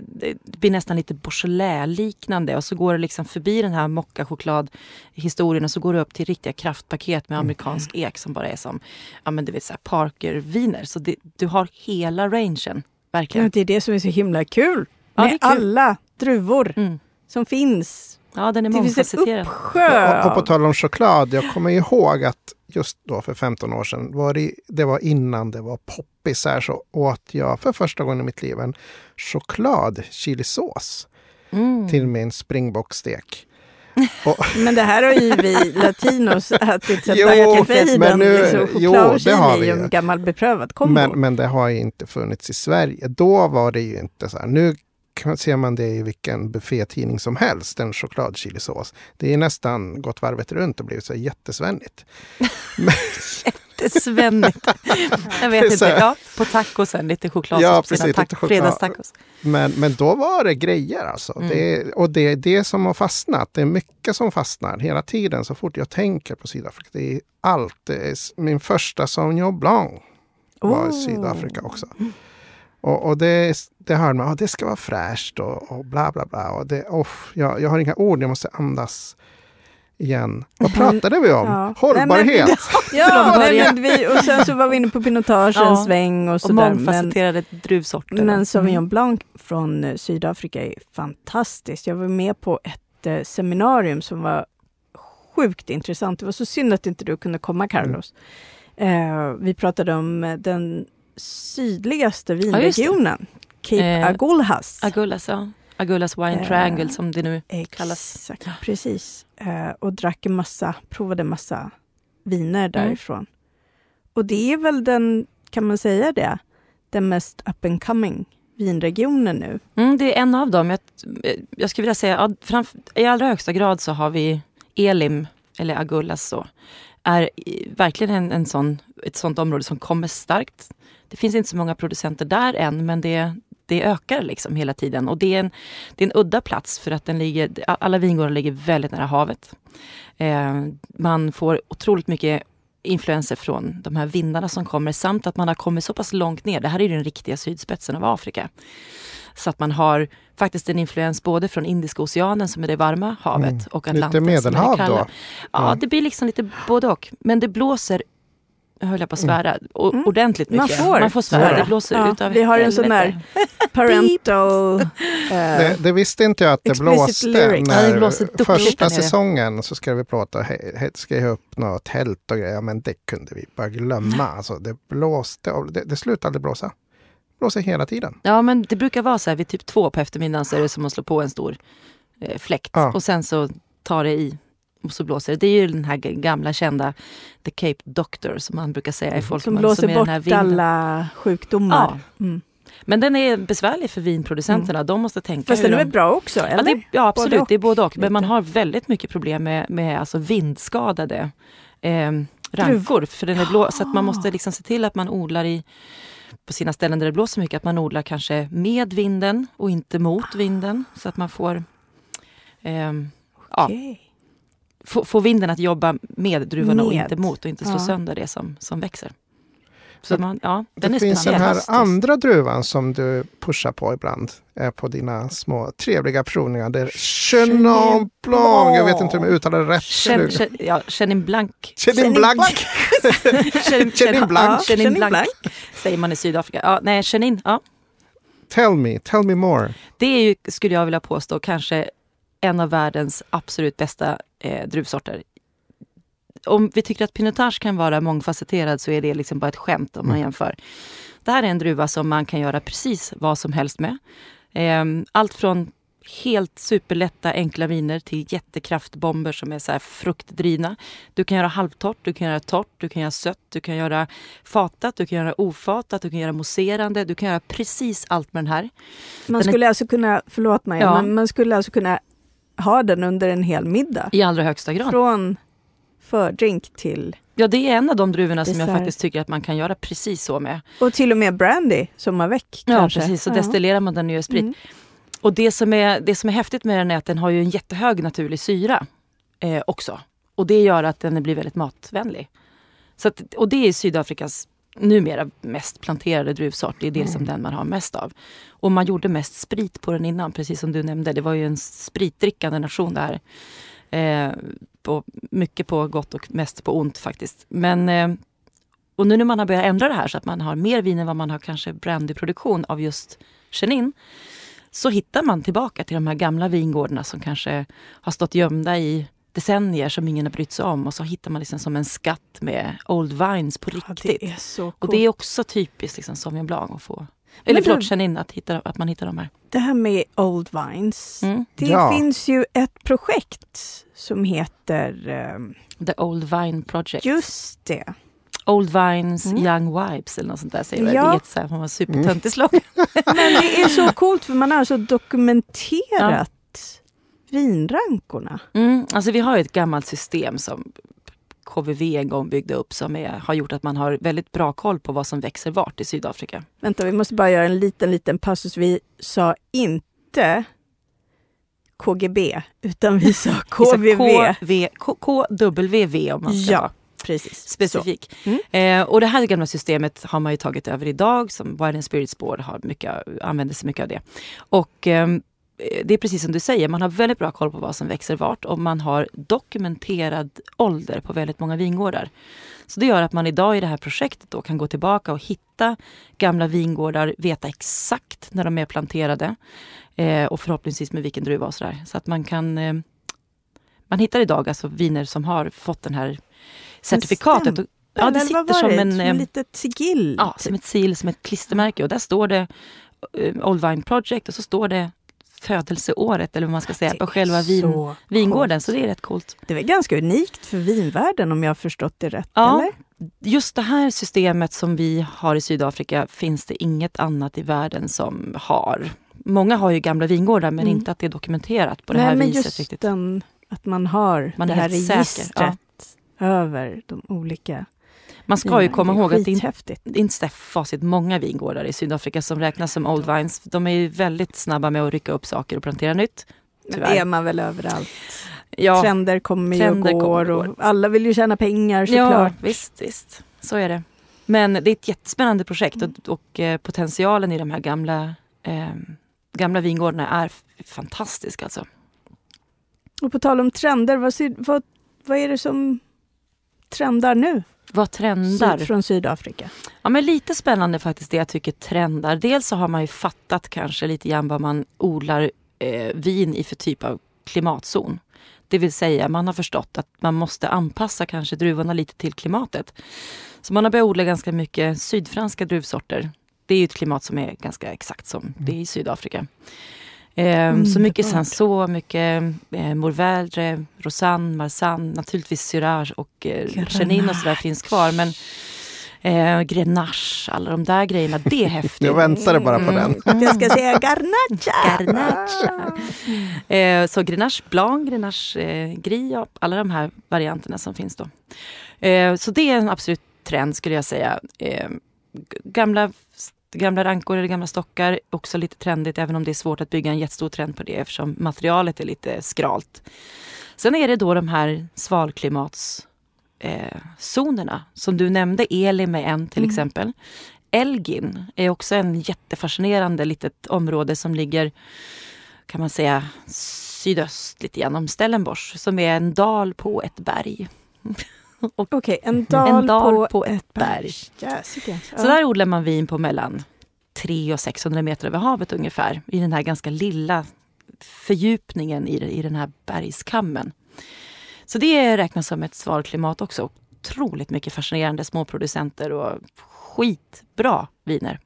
det blir nästan lite Beaujolais-liknande och så går det liksom förbi den här mocka-choklad-historien och så går det upp till riktiga kraftpaket med mm. amerikansk ek som bara är som, ja men du vet Parker-viner. Så det, du har hela rangen, verkligen. Det är det som är så himla kul med ja, kul. alla druvor mm. som finns Ja, den är mångfacetterad. Det finns en uppsjö. Och, och på tal om choklad, jag kommer ihåg att just då för 15 år sedan, var det, det var innan det var poppis här, så åt jag för första gången i mitt liv en choklad chilisås mm. till min springbockstek. men det här har ju vi latinos ätit sedan Dagakafejden. Liksom, jo, det har vi är ju en gammal beprövad kombo. Men, men det har ju inte funnits i Sverige. Då var det ju inte så här. Nu ser man det i vilken buffétidning som helst, en chokladchilisås. Det är nästan gått varvet runt och blivit så jättesvennigt. jättesvennigt. Jag vet inte. Ja, på tacosen, lite choklad ja, precis, tack, choklad. fredagstacos. Men, men då var det grejer alltså. Mm. Det, och det är det som har fastnat. Det är mycket som fastnar hela tiden så fort jag tänker på Sydafrika. Det är allt. Det är min första Sauvignon Blanc var oh. Sydafrika också. Mm. Och, och det, det hör man, oh, det ska vara fräscht och, och bla bla bla. Och det, oh, jag, jag har inga ord, jag måste andas igen. Vad pratade vi om? Ja. Hållbarhet! Nej, men, ja, nej, men vi, och sen så var vi inne på pinotage ja. en sväng och sådär. Och mångfacetterade druvsorter. Men Sauvignon mm. Blanc från eh, Sydafrika är fantastiskt. Jag var med på ett eh, seminarium som var sjukt intressant. Det var så synd att inte du kunde komma Carlos. Mm. Eh, vi pratade om eh, den sydligaste vinregionen. Ja, Cape eh, Agulhas. Agulhas, ja. Agulhas Wine eh, Triangle som det nu exakt, kallas. Ja. Precis. Eh, och drack en massa, provade en massa viner mm. därifrån. Mm. Och det är väl den, kan man säga det, den mest up and coming vinregionen nu. Mm, det är en av dem. Jag, jag skulle vilja säga, framför, i allra högsta grad så har vi Elim, eller Agulhas så, är verkligen en, en sån, ett sånt område som kommer starkt det finns inte så många producenter där än men det, det ökar liksom hela tiden. Och det är, en, det är en udda plats för att den ligger, alla vingårdar ligger väldigt nära havet. Eh, man får otroligt mycket influenser från de här vindarna som kommer samt att man har kommit så pass långt ner. Det här är den riktiga sydspetsen av Afrika. Så att man har faktiskt en influens både från Indiska oceanen som är det varma havet mm. och Atlanten. Lite medelhav då? Ja, ja, det blir liksom lite både och. Men det blåser höll jag på att svära, mm. ordentligt mycket. Man får, Man får svära, det blåser ja, ut av Vi har en sån där parental... uh, det, det, visste inte jag att det blåste. När ja, det första säsongen så ska vi prata, ska jag upp något tält och grejer, men det kunde vi bara glömma. Alltså, det blåste, och det, det slutade blåsa. Blåser hela tiden. Ja, men det brukar vara så här vid typ två på eftermiddagen så är det som att slå på en stor eh, fläkt ja. och sen så tar det i och så blåser det. Det är ju den här gamla kända The Cape Doctor som man brukar säga i folkmun. Som blåser som bort alla sjukdomar. Ja. Mm. Men den är besvärlig för vinproducenterna. Mm. De måste tänka. Fast den är väl bra också? Eller? Ja, det, ja absolut, det är både och. Men man har väldigt mycket problem med, med alltså vindskadade eh, rankor. För den är blå, Så att man måste liksom se till att man odlar i på sina ställen där det blåser mycket, att man odlar kanske med vinden och inte mot vinden. Så att man får eh, okay. ja, få, få vinden att jobba med druvorna med. och inte mot och inte slå ja. sönder det som, som växer. Så man, ja, den det är finns den här andra druvan som du pushar på ibland eh, på dina små trevliga provningar. Det är Chenin Blanc. Jag vet inte om jag uttalar det rätt. Chen- Chen- Ja, Chenin Blanc. Chenin Blanc. Chenin Chenin Blanc. Chenin Chenin Blanc. säger man i Sydafrika. Ja, nej, Chenin, ja. Tell me, tell me more. Det är ju, skulle jag vilja påstå, kanske en av världens absolut bästa eh, druvsorter. Om vi tycker att Pinotage kan vara mångfacetterad så är det liksom bara ett skämt om man Mm. jämför. Det här är en druva som man kan göra precis vad som helst med. Eh, allt från helt superlätta enkla viner till jättekraftbomber som är så här fruktdrivna. Du kan göra halvtorrt, du kan göra torrt, du kan göra sött, du kan göra fatat, du kan göra ofatat, du kan göra mousserande. Du kan göra precis allt med den här. Man Den är- skulle alltså kunna, förlåt mig, Ja. men man skulle alltså kunna ha den under en hel middag. I allra högsta grad. Från fördrink till, Ja, det är en av de druvorna som jag faktiskt tycker att man kan göra precis så med. och till och med brandy som har väck Ja, kanske. precis. Så Ja. destillerar man den gör sprit. Mm. Och det som, är, det som är häftigt med den är att den har ju en jättehög naturlig syra eh, också. Och det gör att den blir väldigt matvänlig. Så att, och det är Sydafrikas numera mest planterade druvsort. Det är det som den man har mest av. Och man gjorde mest sprit på den innan, precis som du nämnde. Det var ju en spritdrickande nation det här. Eh, på, mycket på gott och mest på ont faktiskt. Men eh, och nu när man har börjat ändra det här så att man har mer vin än vad man har kanske brandyproduktion av just Chenin så hittar man tillbaka till de här gamla vingårdarna som kanske har stått gömda i decennier som ingen har brytt sig om och så hittar man liksom som en skatt med Old Vines på Ja, riktigt. det är så coolt. och det är också typiskt liksom Sauvignon Blanc att få. Eller förlåt, du- Chenin, att, hitta, att man hittar de här. Det här med Old Vines. Mm. Det Ja. finns ju ett projekt som heter ehm, The Old Vine Project. just det. Old Vines Mm. Young Vibes eller något sånt där säger jag. Ja. Det är ett så här, man var supertöntig slogan. Men det är så coolt för man har alltså dokumenterat vinrankorna. Mm, alltså vi har ju ett gammalt system som KVV en gång byggde upp som är, har gjort att man har väldigt bra koll på vad som växer vart i Sydafrika. Vänta, vi måste bara göra en liten, liten passus. Vi sa inte KGB, utan vi sa KVV. KV, KWV om man ska Ja, precis. specifik. Mm. Eh, och det här gamla systemet har man ju tagit över idag, som Wine and Spirits Board har mycket, använder sig mycket av det. Och eh, det är precis som du säger, man har väldigt bra koll på vad som växer vart och man har dokumenterad ålder på väldigt många vingårdar. Så det gör att man idag i det här projektet då kan gå tillbaka och hitta gamla vingårdar, veta exakt när de är planterade eh, och förhoppningsvis med vilken druva och sådär. Så att man kan eh, man hittar idag alltså viner som har fått den här certifikatet. Och, ja, det sitter som en, som eh, litet sigill. Ja, typ. som ett sil, som ett klistermärke. Och där står det eh, Old Vine Project och så står det födelseåret eller vad man ska säga Det på själva vin, vingården. coolt. Så det är rätt coolt. Det är ganska unikt för vinvärlden om jag har förstått det rätt? Ja. Eller? Just det här systemet som vi har i Sydafrika finns det inget annat i världen som har. Många har ju gamla vingårdar men Mm. inte att det är dokumenterat på det Nej, här men viset. just riktigt. den, att man har Man det här registret över de olika Man ska ju vinerna. komma ihåg att det inte är facit många vingårdar i Sydafrika som räknas som Old Vines. De är ju väldigt snabba med att rycka upp saker och plantera nytt. Men Tyvärr. det är man väl överallt. Ja, Trender kommer ju Trender och går och alla vill ju tjäna pengar såklart. Ja, visst, visst. Så är det. Men det är ett jättespännande projekt och, och eh, potentialen i de här gamla, eh, gamla vingårdarna är fantastisk alltså. Och på tal om trender, vad, vad, vad är det som trendar nu Vad trendar? Syd, från Sydafrika? Ja, men lite spännande faktiskt det jag tycker trendar. Dels så har man ju fattat kanske lite grann vad man odlar eh, vin i för typ av klimatzon. Det vill säga man har förstått att man måste anpassa kanske druvorna lite till klimatet. Så man har börjat odla ganska mycket sydfranska druvsorter. Det är ju ett klimat som är ganska exakt som det är i Sydafrika. Eh, så mycket. Sanso, mycket eh, Mourvèdre, Rosanne, Marsanne, naturligtvis Syrah och eh, Chenin och sådär finns kvar. Men eh, Grenache, alla de där grejerna, det är häftigt. Jag väntade bara på den. Att jag ska säga garnacha! Garnacha. Eh, så Grenache Blanc, Grenache eh, Gris, alla de här varianterna som finns då. Eh, så det är en absolut trend skulle jag säga. Eh, gamla, gamla rankor eller gamla stockar, också lite trendigt även om det är svårt att bygga en jättestor trend på det eftersom materialet är lite skralt. Sen är det då de här svalklimats eh. Som du nämnde, Elim är en till Mm. exempel. Elgin är också en jättefascinerande litet område som ligger, kan man säga, sydöst lite grann om Stellenbosch. Som är en dal på ett berg. Okej, en dal, En dal på, på ett berg. Jäsiken. Så där odlar man vin på mellan 300 och 600 meter över havet ungefär. I den här ganska lilla fördjupningen i, i den här bergskammen. Så det räknas som ett svalklimat också. Otroligt mycket fascinerande småproducenter och skitbra viner.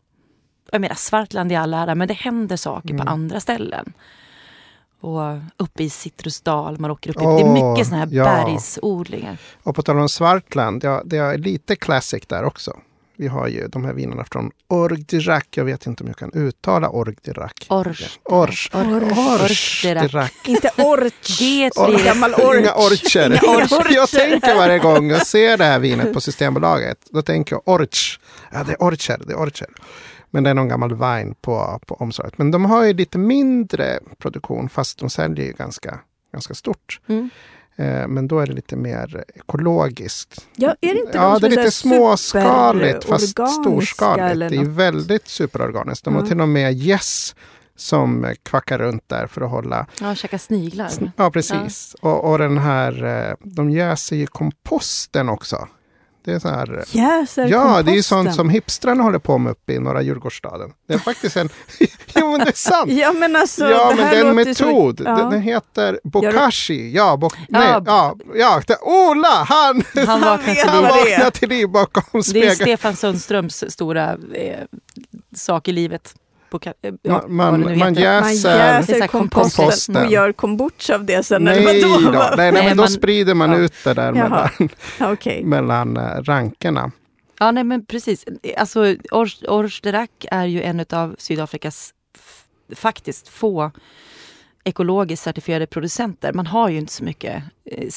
Jag menar, Svartland i all ära, men det händer saker på andra ställen. Och uppe i Citrusdal, man åker upp dit. det är mycket såna här ja. bergsodlingar. Och på tal om Svartland, ja, det är lite classic där också. Vi har ju de här vinerna från Orgdirac. Jag vet inte om jag kan uttala Orgdirac. Ors. Ors. Orgdirac. Inte orch. Det Or- blir gammal orch. Inga orcher. Inga orcher. Jag tänker varje gång jag ser det här vinet på Systembolaget. Då tänker jag orch. Ja, det är orcher. Det är orcher. Men det är någon gammal vin på, på omslaget. Men de har ju lite mindre produktion fast de säljer ju ganska, ganska stort. Mm. Eh, men då är det lite mer ekologiskt. Ja, är det inte Ja, de det är lite småskaligt fast storskaligt. Det är väldigt superorganiskt. De har Ja. till och med gäss som kvackar runt där för att hålla Ja, käka sniglar. Ja, precis. Och, och den här, eh, de jäser ju komposten också. Det är så här, Jäser ja, det är sånt som hipstrarna håller på med uppe i norra Djurgårdsstaden. Det är faktiskt en, jo men det är sant. Ja men alltså, ja, det men det är en metod. ja. Den, heter bokashi. Ja, bo, nej, Ja. ja, ja, det, Ola, han, Han vaknar till han vaknar till liv bakom Det är spegeln. Stefan Sundströms stora eh, sak i livet. På, ka- eh, ja, Man, man, nu man jäser. Jäser komposten, komposten. och gör kombucha av det sen. Nej, eller då, vadå? nej, nej, Nej, men då man- sprider man ja. ut det där Jaha. mellan, Okej. mellan eh, rankerna. Ja, nej men precis. Alltså, Ors, Ors de Rac är ju en av Sydafrikas faktiskt få ekologiskt certifierade producenter. Man har ju inte så mycket eh,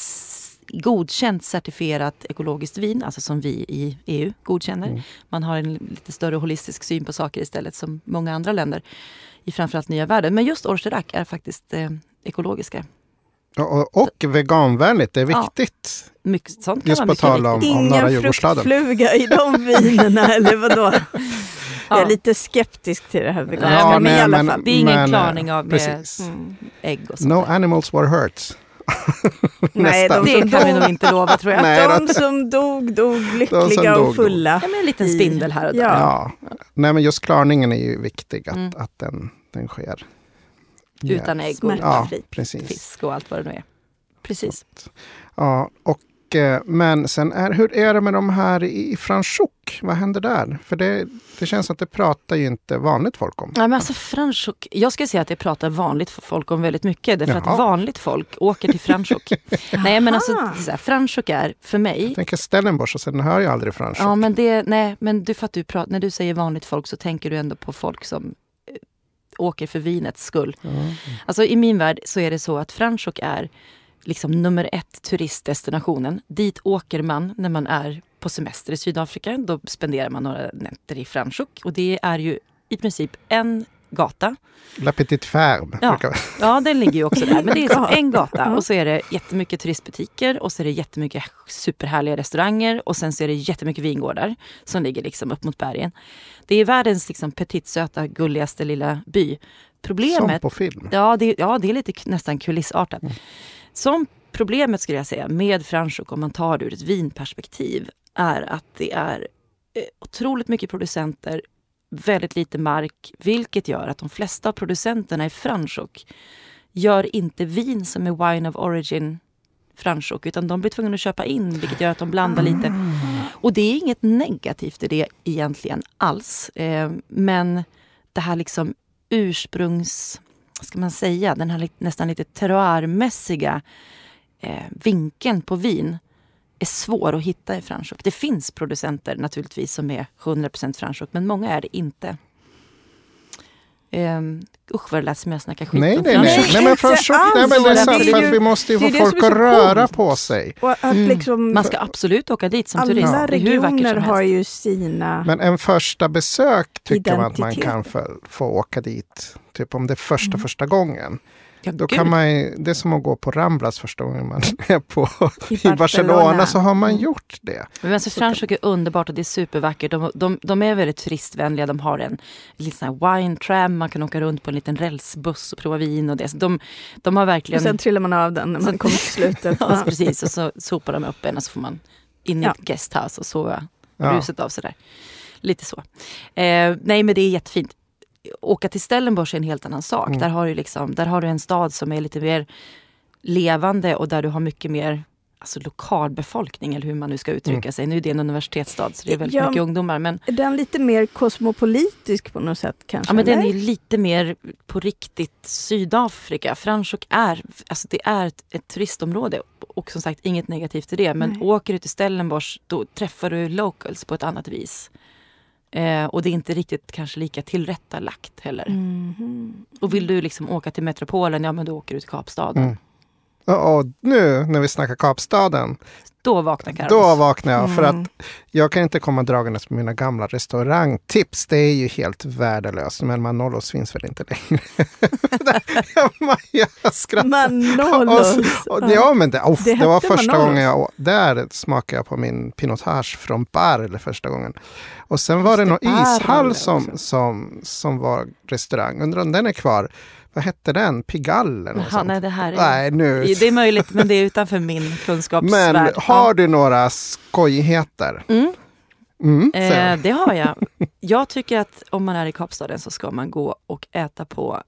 godkänt certifierat ekologiskt vin, alltså som vi i EU godkänner. Mm. Man har en lite större holistisk syn på saker istället som många andra länder i framförallt nya världen. Men just Ors de Rac är faktiskt eh, ekologiska. Och, och, veganvänligt, det är Ja. viktigt. Mycket, sånt kan Just på tal om- viktigt. norra Ingen Djurgårdsstaden. fruktfluga i de vinerna, eller vadå? Jag är Ja. lite skeptisk till det här veganska, men- men i alla men- fall. Det är ingen Men, klarning eh, av med precis. mm, ägg och sånt No där. animals were hurt. Nej, de Det kan vi nog inte lova tror jag. Nej. de som dog, dog lyckliga dog, och dog. fulla. Ja, men en liten spindel här och där. Ja. Ja. Nej, men just klarningen är ju viktig, att, Mm. att den, den sker. Utan ägg och. Ja, precis. fisk och allt vad det nu är. Precis. Ja, och, men sen är, hur är det med de här i, Franschhoek? Vad händer där? För det, det känns att det pratar ju inte vanligt folk om. Nej, men alltså Franschhoek, jag ska säga att det pratar vanligt folk om väldigt mycket. Därför Jaha. att vanligt folk åker till Franschhoek. Nej men alltså Franschhoek är för mig Jag tänker Stellenbosch och sen hör jag aldrig Franschhoek. Ja men det, nej men du, för att du pratar, när du säger vanligt folk så tänker du ändå på folk som eh, åker för vinets skull. Ja. Alltså i min värld så är det så att Franschhoek är liksom nummer ett turistdestinationen. Dit åker man när man är på semester i Sydafrika. Då spenderar man några nätter i Franschhoek och det är ju i princip en gata. La Petite Ferme. Ja. Ja, den ligger ju också där. Men det är som en gata och så är det jättemycket turistbutiker och så är det jättemycket superhärliga restauranger och sen så är det jättemycket vingårdar som ligger liksom upp mot bergen. Det är världens liksom petitsöta, gulligaste lilla by. Som Problemet på film. Ja, det, ja, det är lite nästan kulissartat. Som problemet skulle jag säga med Franschhoek om man tar det ur ett vinperspektiv är att det är eh, otroligt mycket producenter, väldigt lite mark, vilket gör att de flesta av producenterna i Franschhoek gör inte vin som är wine of origin Franschhoek, utan de blir tvungna att köpa in, vilket gör att de blandar lite. Och det är inget negativt i det egentligen alls. Eh, men det här liksom ursprungs, vad ska man säga, den här nästan lite terroirmässiga eh, vinkeln på vin är svår att hitta i Franschhoek. Det finns producenter naturligtvis som är 100% Franschhoek, men många är det inte. Um, usch vad det lät som jag snackar skit Nej, om nej, nej. Nej men Franschhoek, alls nej, men det är så. sant. För att vi måste ju få folk att röra coolt. på sig. Och att Mm. liksom Man ska absolut åka dit som turist. alla regioner har ju sina... Men en första besök tycker man att man Identitet. kan få, få åka dit. Typ om det är första, Mm. första gången. Ja, Då kan man, det är som att gå på Ramblas första gången man är på, I i Barcelona. Barcelona. så har man Mm. gjort det. Men alltså, Frankrike är underbart och det är supervackert. De, de, de är väldigt turistvänliga. De har en liten wine tram. Man kan åka runt på en liten rälsbuss och prova vin och det. Så de, de har Och verkligen... sen trillar man av den när man kommer till slutet. ja, precis. Och så sopar de upp en och så får man in i Ja. ett guesthouse och sova Ja. ruset av sig där. Lite så. Eh, nej men det är jättefint. Åka till Stellenbosch är en helt annan sak. Mm. Där, har du liksom, där har du en stad som är lite mer levande och där du har mycket mer alltså lokalbefolkning eller hur man nu ska uttrycka Mm. sig. Nu är det en universitetsstad så det är väldigt Ja, mycket ungdomar. Men, Är den lite mer kosmopolitisk på något sätt kanske? ja, men den är lite mer på riktigt Sydafrika. Franschhoek är, alltså det är ett, ett turistområde och som sagt inget negativt i det. Men Nej. åker du till Stellenbosch då träffar du locals på ett annat vis. Eh, och det är inte riktigt kanske lika tillrättalagt heller. Mhm. Och vill du liksom åka till metropolen, ja men då åker du till Kapstaden. Mm. Och, och nu när vi snackar Kapstaden, Då vaknar Carlos. då vaknar jag. För Mm. att jag kan inte komma dragandes med mina gamla restaurangtips. Det är ju helt värdelöst. Men Manolos finns väl inte längre. jag skrattar. Manolos. Och, och, ja, men det, oh, Det det, var första Manolos. gången jag. Där smakade jag på min pinotage från Barl första gången. Och sen var det Just någon det, Barl ishall som, som, som var restaurang. Undrar om den är kvar. Vad hette den? Pigalle? Jaha, nej, det här är... Nej, nu. Det är möjligt, men det är utanför min kunskapsvärld. Men har du några skojigheter? Mm. Mm, Eh, det har jag. Jag tycker att om man är i Kapstaden så ska man gå och äta på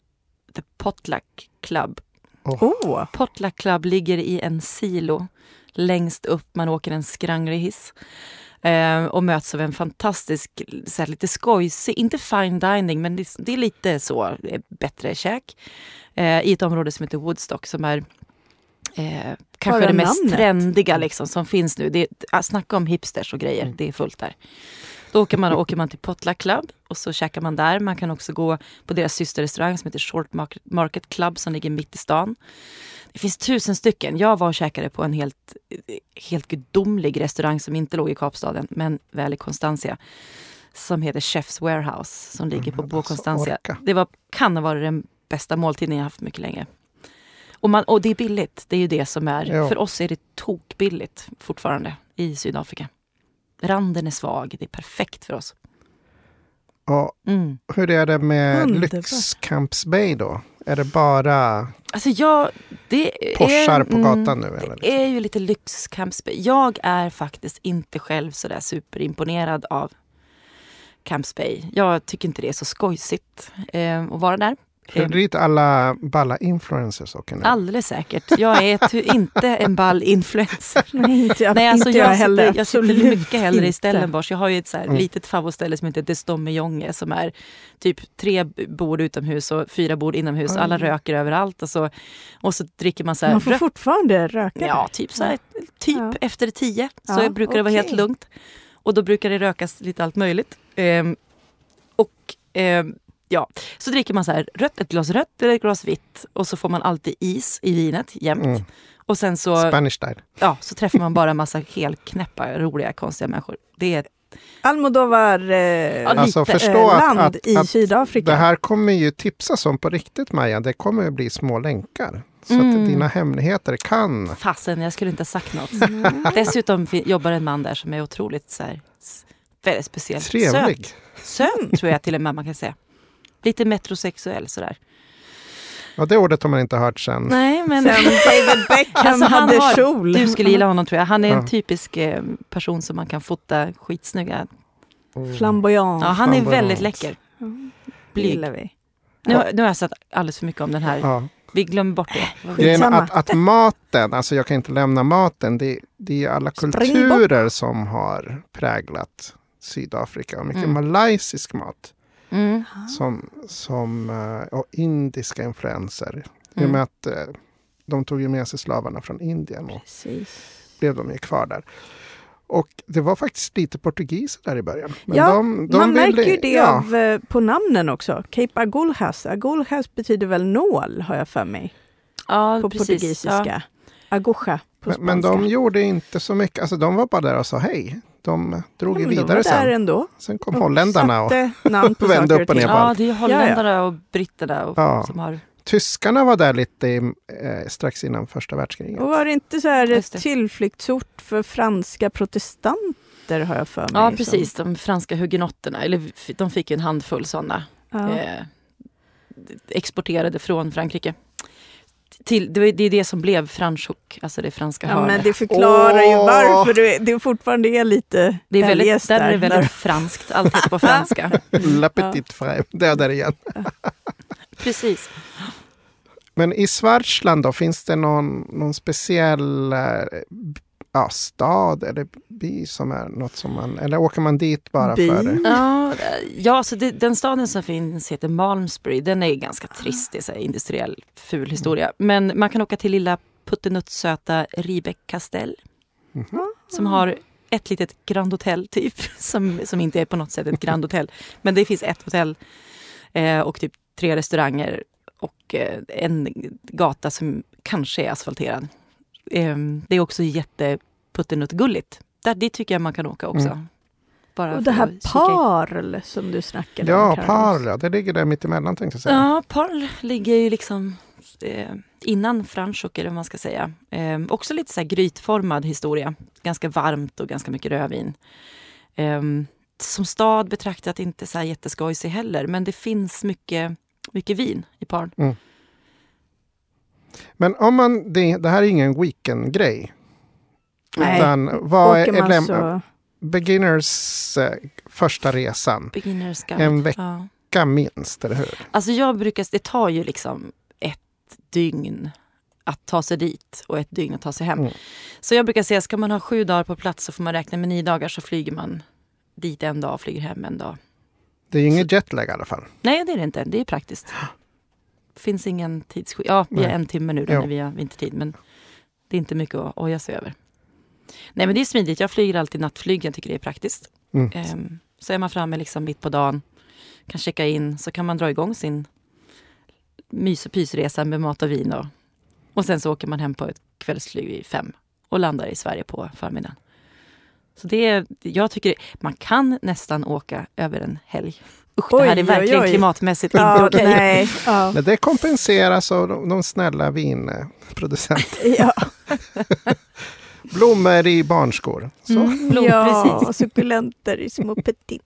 The Potluck Club. Åh, Potluck Club ligger i en silo längst upp. Man åker en skranglig hiss eh, och möts av en fantastisk, så här, lite skojsig, inte fine dining, men det, det är lite så eh, bättre käk eh, i ett område som heter Woodstock som är eh, kanske Bara det mest namnet. trendiga liksom, som finns nu. Det, är- snacka om hipsters och grejer, det är fullt där. Då åker man, åker man till Potluck Club och så käkar man där. Man kan också gå på deras systerrestaurang som heter Short Market, Club som ligger mitt i stan. Det finns tusen stycken. Jag var och käkade på en helt, helt gudomlig restaurang som inte låg i Kapstaden men väl i Constantia. Som heter Chef's Warehouse som ligger på Mm, Bo alltså, Constantia. Det var, kan ha varit den bästa måltiden jag haft mycket länge. Och, man, och det är billigt. Det är ju det som är. Ja. För oss är det tokbilligt fortfarande i Sydafrika. Randen är svag. Det är perfekt för oss. Och Mm. hur är det med. Lyxcamps Bay då? Är det bara Alltså jag... Det Porschar är, på gatan nu? Eller? liksom? Det är ju lite lyxcampsby. Jag är faktiskt inte själv sådär superimponerad av Camps Bay. Jag tycker inte det är så skojsigt eh, att vara där. Är dit alla balla influencers nu. Alldeles säkert. Jag är inte en ball influencer. nej inte jag, Nej, alltså inte jag, jag heller. sitter, jag sitter mycket hellre i inte. Stellenbosch. Jag har ju ett så här Mm. litet favoritställe som heter Destommejonge som är typ tre bord utomhus och fyra bord inomhus. Oj. Alla röker överallt och så, och så dricker man så här Man får fortfarande röka Ja, typ, så här, typ Ja. efter tio så Ja, brukar det vara helt lugnt. Och då brukar det rökas lite allt möjligt. Ehm, och ehm, ja, så dricker man så här rött, ett glas rött eller ett glas vitt. Och så får man alltid is i vinet jämt. Mm. Och sen så, Spanish style. ja, så träffar man bara en massa helknäppa, roliga, konstiga människor. Det är Almodovar eh, Alltså lite, förstå eh, att, land att, i att Sydafrika. det här kommer ju tipsas om på riktigt Maja. Det kommer ju bli små länkar. Så Mm. att dina hemligheter kan... fasen, jag skulle inte ha sagt något. Mm. Dessutom jobbar en man där som är otroligt så här, väldigt speciell. Trevlig. Söt. Söt tror jag till och med man kan säga. Lite metrosexuell sådär. Ja, det ordet har man inte hört sen. Nej, men Sen David Beckham Alltså, han hade har- kjol. du skulle gilla honom tror jag. Han är en Ja. typisk eh, person som man kan fota skitsnygga. Flamboyant. Ja, han är Flamboyant. väldigt läcker. Mm. Blyg. vi. Nu, har- nu har jag sett alldeles för mycket om den här. Ja. Vi glömmer bort det. Grejen är att, att maten, alltså jag kan inte lämna maten, det, det är alla kulturer som har präglat Sydafrika. Och mycket Mm. malaysisk mat Mm. som, som, eh, och indiska influenser. I och Mm. med att eh, de tog ju med sig slavarna från Indien och Precis. blev de ju kvar där. Och det var faktiskt lite portugiser där i början. Men Ja, de, de Man ville- märker ju det ja, av, eh, på namnen också. Cape Agulhas. Agulhas betyder väl nål, har jag för mig. Ja, På precis. portugisiska. Ja. Aguja på men, men spanska. de gjorde inte så mycket. Alltså de var bara där och sa hej. De drog Ja, ju de vidare där sen. ändå. Sen kom holländarna och Satte namn på vände upp och ner på Ja, allt. det är holländarna och britterna och, Ja. som har... tyskarna var där lite eh, strax innan första världskriget. Och var det inte så här det. tillflyktsort för franska protestanter har jag för mig? Ja som- precis, de franska hugenotterna, eller de fick ju en handfull sådana Ja. eh, exporterade från Frankrike. Till, det, är det som blev Franschhoek, alltså det franska Ja, hörnet. men det förklarar ju Åh! varför det, det fortfarande är lite det är väldigt, eljest där är det där. väldigt franskt, allt heter på franska. La petite frère, det är där igen. Precis. Men i Schwarzland då, finns det någon, någon speciell eh, ja, stad eller by som är något som man, eller åker man dit bara By? för det? Ja, ja så det, den staden som finns heter Malmesbury. Den är ganska trist, det är så här industriell ful historia. Men man kan åka till lilla puttenutt-söta Riebeck kastell. Som har ett litet Grand Hotel typ, som, som inte är på något sätt ett Grand Hotel. Men det finns ett hotell eh, och typ tre restauranger och eh, en gata som kanske är asfalterad. Eh, det är också jätteputtenutt-gulligt. Där, dit tycker jag man kan åka också. Mm. Bara Och för det här. Parl som du snackade om. Ja. Parl, ja, det ligger där mitt emellan tänkte jag säga. Ja, Parl ligger ju liksom eh, innan Franschhoek eller vad man ska säga. Eh, också lite så här grytformad historia. Ganska varmt och ganska mycket rödvin. Eh, som stad betraktat inte så här jätteskojsig heller, men det finns mycket, mycket vin i Parl. Men om man, det, det här är ingen weekendgrej. Nej. Utan vad Åker är läm- så... beginners eh, första resan? Beginners guide. En vecka. Ja. Minst, eller hur? Alltså jag brukar, det tar ju liksom ett dygn att ta sig dit och ett dygn att ta sig hem. Mm. Så jag brukar säga, ska man ha sju dagar på plats så får man räkna med nio dagar så flyger man dit en dag och flyger hem en dag. Det är ju ingen jetlag i alla fall. Nej, det är det inte. Det är praktiskt. finns ingen tidsskillnad. Ja, vi har en timme nu då Jo. när vi har vintertid, men det är inte mycket att oja sig över. Nej, men det är smidigt. Jag flyger alltid nattflyg. Jag tycker det är praktiskt. Mm. Ehm, så är man framme liksom mitt på dagen, kan checka in, så kan man dra igång sin mys och pysresa med mat och vin. Och, och sen så åker man hem på ett kvällsflyg vid fem och landar i Sverige på förmiddagen. Så det är, jag tycker man kan nästan åka över en helg. Usch, det här Oj, är verkligen oj, oj. klimatmässigt inte Ja, okej. nej. Ja. Men det kompenseras av de, de snälla vinproducenterna. Ja, Blommor i barnskor. Så. Mm, blom, ja precis. och sukulenter i små petit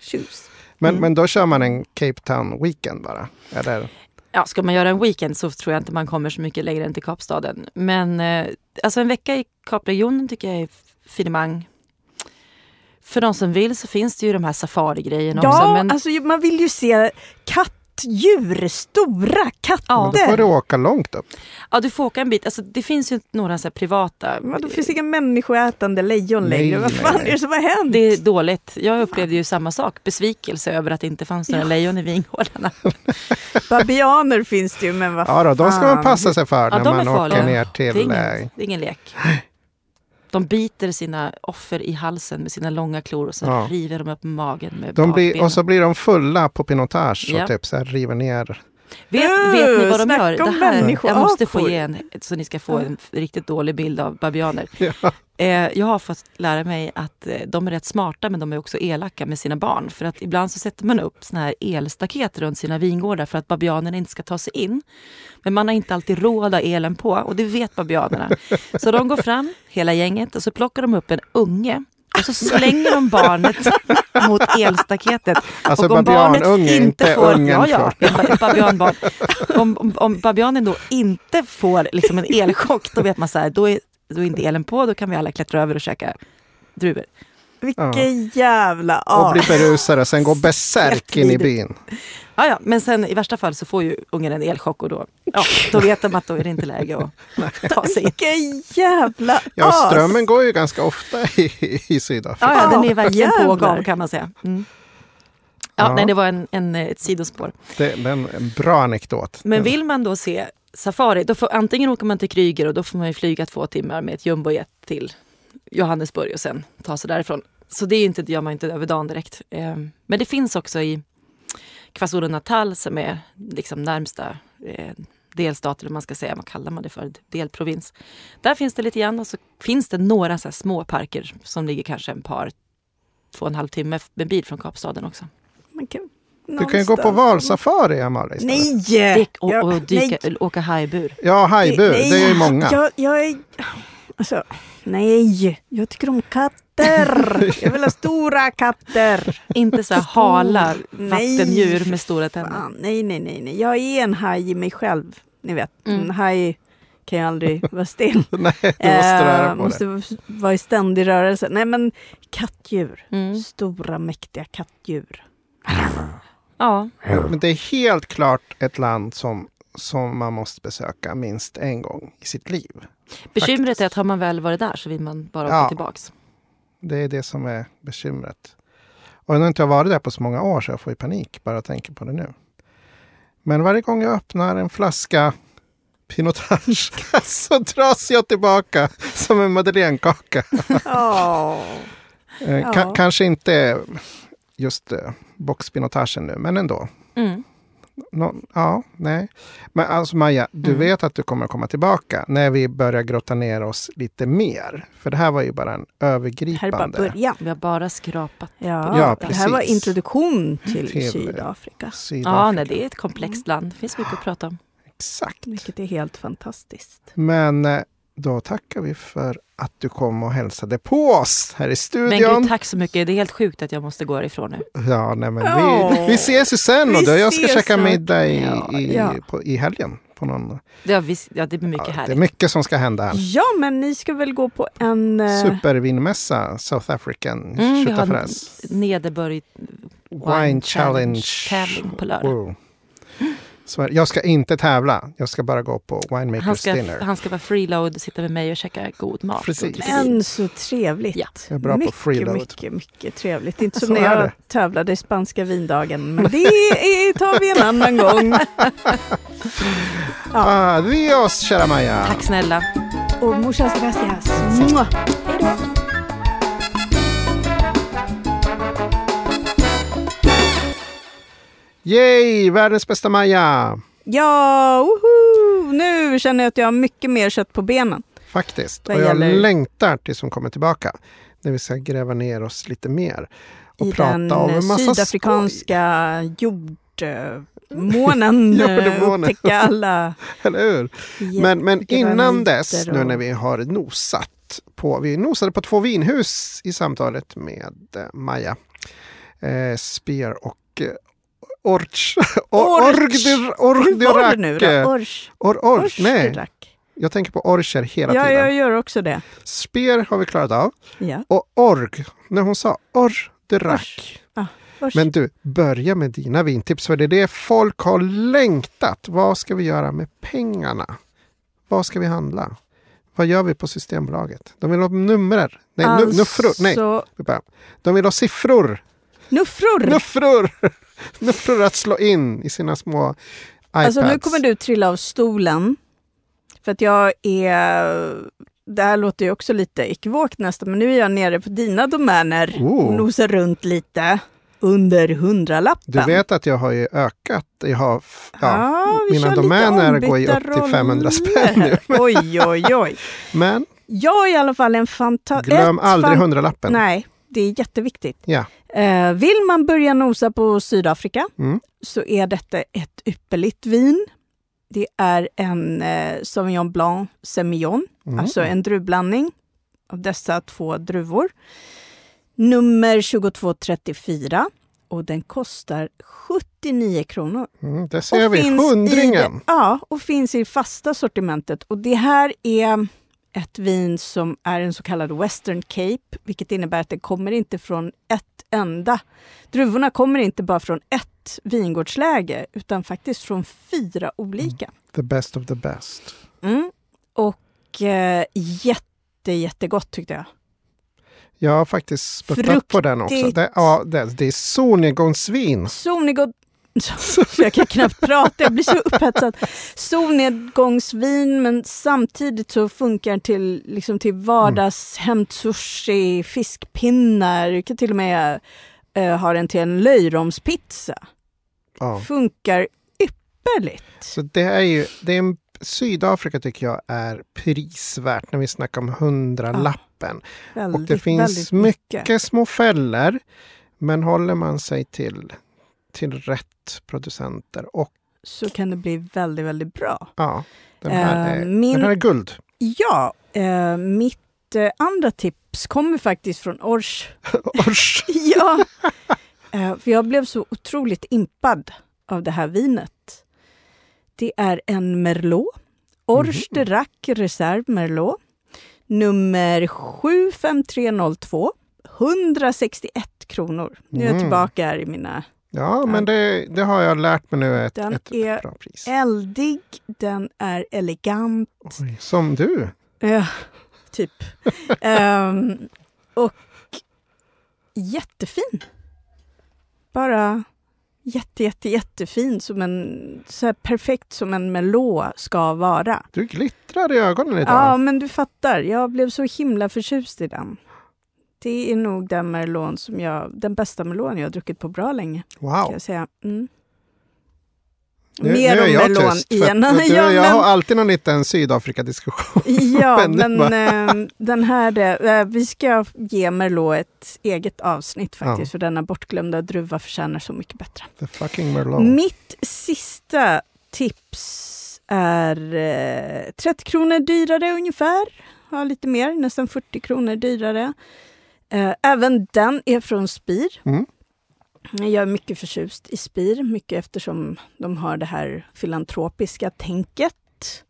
shoes. Men, Mm. men då kör man en Cape Town weekend bara? Eller? Ja, ska man göra en weekend så tror jag inte man kommer så mycket längre än till Kapstaden. Men eh, alltså en vecka i Kapregionen tycker jag är finemang. För de som vill så finns det ju de här safari-grejerna Ja, också. Men alltså man vill ju se kattdjur, stora katter. Ja. Då får du åka långt upp. ja, du får åka en bit. Alltså, det finns ju några så här privata. Men det finns inga människoätande lejon Nej, längre. Vad fan nej. är det som har hänt? Det är dåligt. Jag upplevde ju samma sak. Besvikelse över att det inte fanns några Ja. lejon i vingårdarna. Babianer finns det ju, men vad Ja, då, de ska man fan. passa sig för Ja, när man åker ner Det är, till... ingen, eh, det är ingen lek. De biter sina offer i halsen med sina långa klor och så Ja. river de upp magen med De blir, och så blir de fulla på pinotage och Ja. typ så här river ner. Vet, Uh, vet ni vad de gör? Det här, jag måste få ge en, så ni ska få en riktigt dålig bild av babianer. Ja. Eh, jag har fått lära mig att eh, de är rätt smarta men de är också elaka med sina barn. För att ibland så sätter man upp såna här elstaket runt sina vingårdar för att babianerna inte ska ta sig in. Men man har inte alltid råd att elen på och det vet babianerna. Så de går fram, hela gänget, och så plockar de upp en unge och så slänger de barnet mot elstaketet. Alltså och om barnet inte får, ungen ja, ja, babianbarn. Om, om, om babianen då inte får liksom en elchock, då vet man så här, då är, då är inte elen på, då kan vi alla klättra över och käka druvor. Vilken jävla Och as. blir berusade och sen går besärk in i byn. Ja, ja, men sen i värsta fall så får ju ungen en elchock och då, ja, då vet de att då är det inte läge att ta sig in. Vilken jävla Ja, as. strömmen går ju ganska ofta i, i Sydafrika. Ja, ja, den är verkligen på gång kan man säga. Mm. Ja, Ja. Nej, det var en, en, ett sidospår. Det, det är en en bra anekdot. Men vill man då se safari, då får, antingen åker man till Kryger och då får man ju flyga två timmar med ett jumbojet till Johannesburg och sen ta sig därifrån. Så det är inte, det gör man inte över dagen direkt. Eh, Men det finns också i KwaZulu-Natal som är liksom närmsta eh, delstat, eller vad man ska säga, vad kallar man det för, delprovins. Där finns det lite grann och så finns det några så här små parker som ligger kanske en par, två och en halv timme med bil från Kapstaden också. Man du kan ju gå på valsafari, Amalia. Nej! Det, och, och dyka, nej. åka hajbur. Ja, hajbur. Det är ju många. Jag, jag är... Alltså, nej. Jag tycker om katter. Jag vill ha stora katter. Inte så här hala Nej. vattendjur med stora tänder. Fan, nej, nej, nej, nej. Jag är en haj i mig själv. Ni vet, Mm. en haj kan ju aldrig vara still. Nej, du måste röra Eh, på måste det. vara i ständig rörelse. Nej, men kattdjur. Mm. Stora, mäktiga kattdjur. Ja, Men det är helt klart ett land som, som man måste besöka minst en gång i sitt liv. bekymret Faktiskt. är att har man väl varit där så vill man bara åka Ja. tillbaks. Det är det som är bekymret. Och nu har inte jag varit där på så många år så jag får ju panik bara jag tänker på det nu. Men varje gång jag öppnar en flaska Pinotage så dras jag tillbaka som en madeleinekaka. Åh. Eh, Ja. ka- kanske inte just eh, boxpinotagen nu, men ändå. Mm. Nå, ja, nej. Men alltså Maja, du Mm. vet att du kommer komma tillbaka när vi börjar grotta ner oss lite mer. För det här var ju bara en Det här är bara övergripande. början. Vi har bara skrapat. Ja, Ja, det här var introduktion till, Till- Sydafrika. Sydafrika. Ja, nej, det är ett komplext land. Det finns mycket att prata om. Exakt. Vilket är helt fantastiskt. Men eh, då tackar vi för att du kom och hälsade på oss här i Men studion. gud, tack så mycket. Det är helt sjukt att jag måste gå ifrån nu. Ja, nej, men Ja. vi, vi ses ju sen och Vi då jag ska käka middag i, Ja, i, ja. På, i helgen. På någon, Ja, visst, ja det blir mycket ja, det är härligt. mycket som ska hända här. Ja, men ni ska väl gå på en... eh, Supervinmässa, South African Mm, vi har köttfärs. Nederbörg Wine Challenge. tävling på lördag. Wow. Så jag ska inte tävla, jag ska bara gå på Winemakers Han ska, Dinner. han ska vara freeload, sitta med mig och käka god mat. Precis. Men så trevligt. Ja. Jag är bra på mycket, freeload. mycket, mycket trevligt. Inte som Så när är jag det. tävlade i spanska vindagen, men det är, tar vi en annan gång. Ah, Adios, kära Maja! Tack snälla. Och muchas gracias. Mua. Yay, världens bästa Maja! Ja, woho! Nu känner jag att jag har mycket mer kött på benen. Faktiskt. Och jag gäller- längtar tills hon kommer tillbaka. När vi ska gräva ner oss lite mer. Och I prata den om en eh, massa sydafrikanska jordmånen. Jordmånen. Upptäcka alla skoj. Eller hur? Men, men innan dess, nu och- när vi har nosat på, vi nosade på två vinhus i samtalet med eh, Maja. Eh, Spear och Orch. Orch. Orgdiorak. Orch. Or, or, nej, jag tänker på orcher hela Ja, tiden. jag gör också det. Spear har vi klarat av. Ja. Och org, när hon sa orgdiorak. Orch. Men du, börja med dina vintips för det är det folk har längtat. Vad ska vi göra med pengarna? Vad ska vi handla? Vad gör vi på Systembolaget? De vill ha nummer. Nej. Nej, Alltså, börjar. de vill ha siffror. Nuffror! Nuffror! nuffror att slå in i sina små iPads. Alltså nu kommer du trilla av stolen. För att jag är... Det här låter ju också lite ekivokt nästan, men nu är jag nere på dina domäner Oh. och nosar runt lite. Under hundralappen. Du vet att jag har ju ökat. Jag har, ja, vi mina domäner går ju upp till 500 roller spänn nu. Oj, oj, oj. Men Jag är i alla fall en fantastisk... glöm aldrig hundralappen. Nej, det är jätteviktigt. Ja. Eh, vill man börja nosa på Sydafrika Mm. så är detta ett ypperligt vin. Det är en eh, Sauvignon Blanc Semillon, Mm. alltså en druvblandning av dessa två druvor. Nummer 2234 och den kostar 79 kronor. Mm, där ser Och vi i hundringen. det- Ja, och finns i fasta sortimentet. Och det här är ett vin som är en så kallad Western Cape, vilket innebär att det kommer inte från ett enda. Druvorna kommer inte bara från ett vingårdsläge, utan faktiskt från fyra olika. The best of the best. Mm. Och eh, jätte, jättegott tyckte jag. Jag har faktiskt sputtat på den också. Det, ja, det, det är solnedgångsvin. Solnedgång... Jag kan knappt prata, jag blir så upphetsad. Solnedgångsvin men samtidigt så funkar till, liksom till vardagshämt sushi, fiskpinnar, du kan till och med uh, ha den till en löjromspizza. Ja. Funkar ypperligt. Så det är ju, det är en, Sydafrika tycker jag är prisvärt när vi snackar om hundralappen. Väldigt, Och det finns väldigt mycket små fällor. Men håller man sig till till rätt producenter. Och Så kan det bli väldigt, väldigt bra. ja, den här, Eh, är, min- den här är guld. Ja, eh, mitt eh, andra tips kommer faktiskt från Ors. Usch. ja, för jag blev så otroligt impad av det här vinet. Det är en Merlot. Ors de Rac Reserve Merlot. Nummer 75302. 161 kronor. Nu är jag Mm. tillbaka här i mina... Ja, men det, det har jag lärt mig nu är ett, Den ett är bra pris. Eldig, den är elegant. Oj, som du. Ja, typ. Ehm, och jättefin. Bara jätte, jätte, jättefin. Som en, så här perfekt som en Merlot ska vara. Du glittrar i ögonen idag. Ja, men du fattar. Jag blev så himla förtjust i den. Det är nog den Merlot som jag, den bästa Merlot jag har druckit på bra länge. Kan wow. jag säga. Mm. Nu, Mer nu om jag Merlot tyst. i för du, ja, jag men- har alltid någon liten Sydafrika-diskussion. Ja, Men det men var- eh, den här, eh, vi ska ge Merlot ett eget avsnitt faktiskt, Ja. för denna bortglömda druva förtjänar så mycket bättre. The fucking Merlot. Mitt sista tips är eh, 30 kronor dyrare ungefär. Ja, lite mer, nästan 40 kronor dyrare. Eh, även den är från Spir. Mm. Jag är mycket förtjust i Spir, mycket eftersom de har det här filantropiska tänket.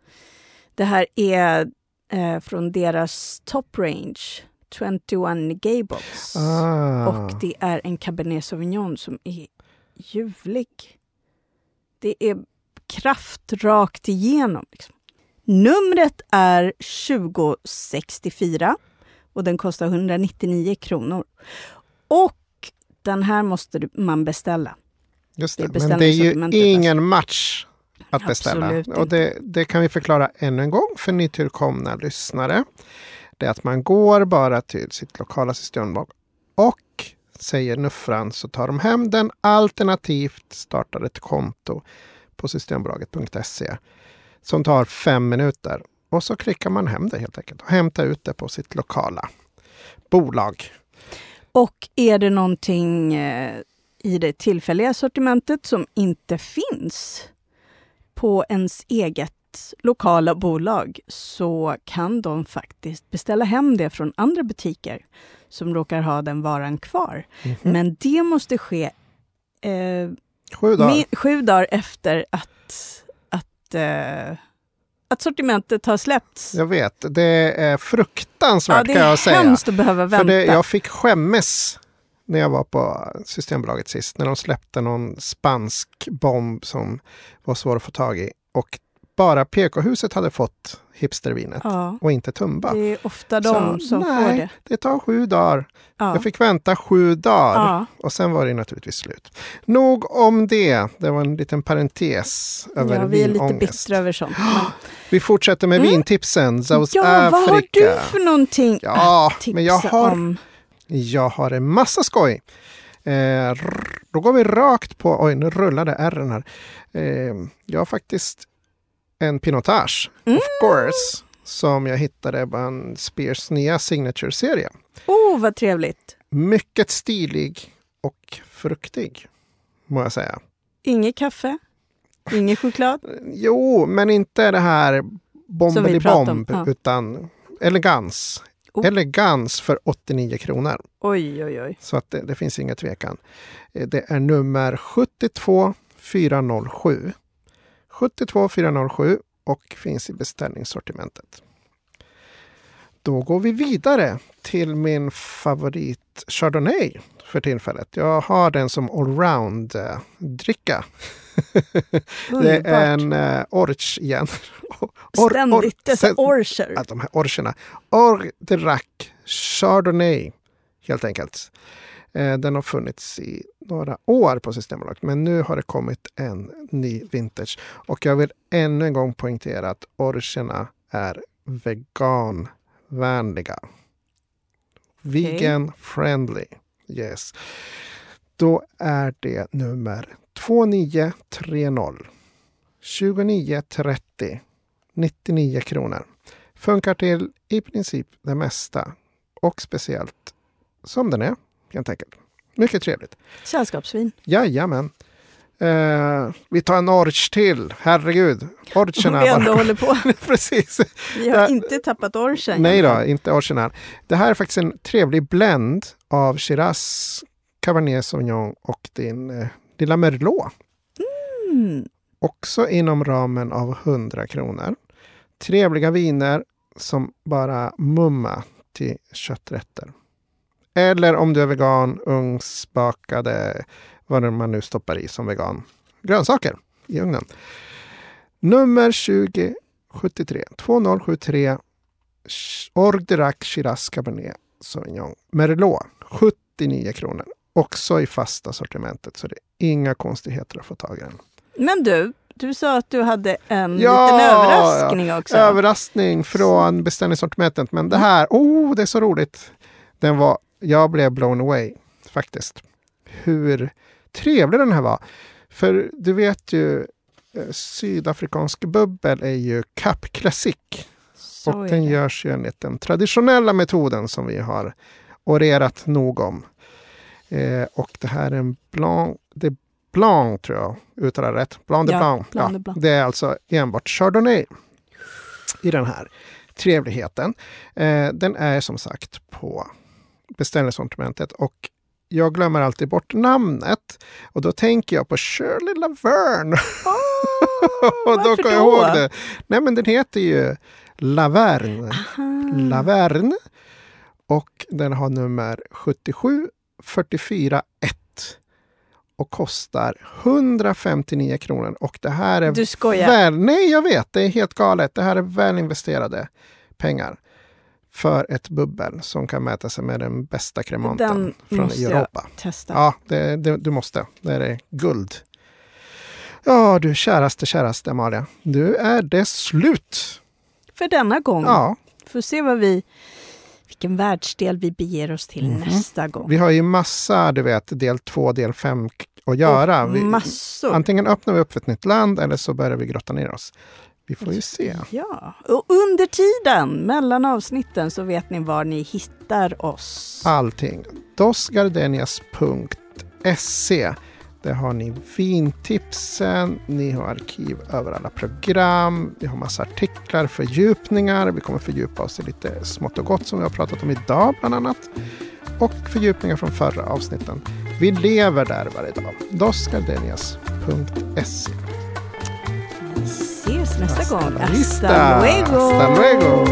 Det här är eh, från deras top range, 21 Gables. Ah. Och det är en Cabernet Sauvignon som är ljuvlig. Det är kraft rakt igenom. Liksom. Numret är 2064 och den kostar 199 kronor. Och den här måste man beställa. Just det det. Men det är ju ingen match att beställa. Absolut Och det, det kan vi förklara ännu en gång för nytillkomna lyssnare. Det är att man går bara till sitt lokala systembolag och säger nuffran så tar de hem den alternativt startar ett konto på systembolaget.se som tar fem minuter. Och så klickar man hem det helt enkelt och hämtar ut det på sitt lokala bolag. Och är det någonting eh, i det tillfälliga sortimentet som inte finns på ens eget lokala bolag så kan de faktiskt beställa hem det från andra butiker som råkar ha den varan kvar. Mhm. Men det måste ske eh, Sju dagar. mi- sju dagar efter att, att, eh, att sortimentet har släppts. Jag vet, det är fruktansvärt Ja, det kan är jag säga. hemskt att behöva För vänta. det, jag fick skämmes när jag var på Systembolaget sist. När de släppte någon spansk bomb som var svår att få tag i. Och bara PK-huset hade fått hipstervinet ja, och inte Tumba. det är ofta de Så, som nej, får det. Det tar sju dagar. Ja. Jag fick vänta sju dagar Ja. och sen var det naturligtvis slut. Nog om det. Det var en liten parentes över ja, vi är lite bittra över sånt. Men... Vi fortsätter med Mm. vintipsen. Ja, Africa. vad har du för någonting Ja, att tipsa men jag har om? Jag har en massa skoj. Eh, då går vi rakt på, oj nu rullade ärren här. Eh, jag har faktiskt en pinotage, Mm. of course, som jag hittade på en Spears nya signature-serie. Oh, vad trevligt. Mycket stilig och fruktig, må jag säga. Inget kaffe, ingen choklad. Jo, men inte det här bomb, ja. utan elegans. Oh. Elegans för 89 kronor. Oj, oj, oj. Så att det, det finns inga tvekan. Eh, Det är nummer 72407. 72407 och finns i beställningssortimentet. Då går vi vidare till min favorit Chardonnay för tillfället. Jag har den som allround-dricka. Det är en uh, orch igen. Or- Ständigt dessa orcher. att de här orcherna. Or de Rac Chardonnay, helt enkelt. Eh, den har funnits i några år på Systembolaget, men nu har det kommit en ny vintage. Och jag vill ännu en gång poängtera att orcherna är veganvänliga. Vegan friendly. Yes. Då är det nummer 2930 2930 99 kronor. Funkar till i princip det mesta och speciellt som den är helt enkelt. Mycket trevligt. Sällskapsvin. Jajamän. Eh, vi tar en orch till, herregud. Orchen Om vi ändå håller på. Precis. Vi har inte tappat orchen. Nej då, inte orchen här. Det här är faktiskt en trevlig blend av Shiraz, Cabernet Sauvignon och din eh, lilla Merlot. Mm. Också inom ramen av 100 kronor. Trevliga viner som bara mumma till kötträtter. Eller om du är vegan, ugnsbakade, vad man nu stoppar i som vegan. Grönsaker i ugnen. Nummer 2073 2073 Orderac Shiraz Cabernet Sauvignon Merlot 79 kronor. Också i fasta sortimentet så det är inga konstigheter att få tag i den. Men du, du sa att du hade en Ja, liten överraskning också. Överraskning från beställningssortimentet. Men det här, oh, det är så roligt. Den var, jag blev blown away faktiskt. Hur trevlig den här var. För du vet ju, eh, sydafrikansk bubbel är ju Cap Classic. Så och den görs ju enligt den traditionella metoden som vi har orerat nog om. Eh, och det här är en Blanc de Blanc tror jag uttalar rätt. Blanc de Ja, Blanc. Blanc Ja, de Blanc. det är alltså enbart Chardonnay i den här trevligheten. Eh, den är som sagt på beställningssortimentet och jag glömmer alltid bort namnet. Och då tänker jag på Shirley Laverne. och då kommer jag ihåg det. Nej men den heter ju Laverne. Aha. Laverne. Och den har nummer 77 44 1. Och kostar 159 kronor. Och det här är Du skojar. väl... Nej, jag vet. Det är helt galet. Det här är väl investerade pengar. För ett bubbel som kan mäta sig med den bästa kremanten Den från måste jag Europa. Testa. Ja, det, det, du måste. Det är guld. Ja, du käraste, käraste Amalia. Nu är det slut. För denna gång. Ja, Får se vad vi, vilken världsdel vi beger oss till Mhm. nästa gång. vi har ju massa, du vet, del två, del fem att göra. Och Vi, massor. antingen öppnar vi upp för ett nytt land eller så börjar vi grotta ner oss. Vi får ju se. Ja, och under tiden mellan avsnitten så vet ni var ni hittar oss. Allting. Dosgardenias.se Där har ni vintipsen, ni har arkiv över alla program, vi har massa artiklar, fördjupningar, vi kommer fördjupa oss i lite smått och gott som vi har pratat om idag bland annat. Och fördjupningar från förra avsnitten. Vi lever där varje dag. Dosgardenias.se Hasta luego. Hasta luego.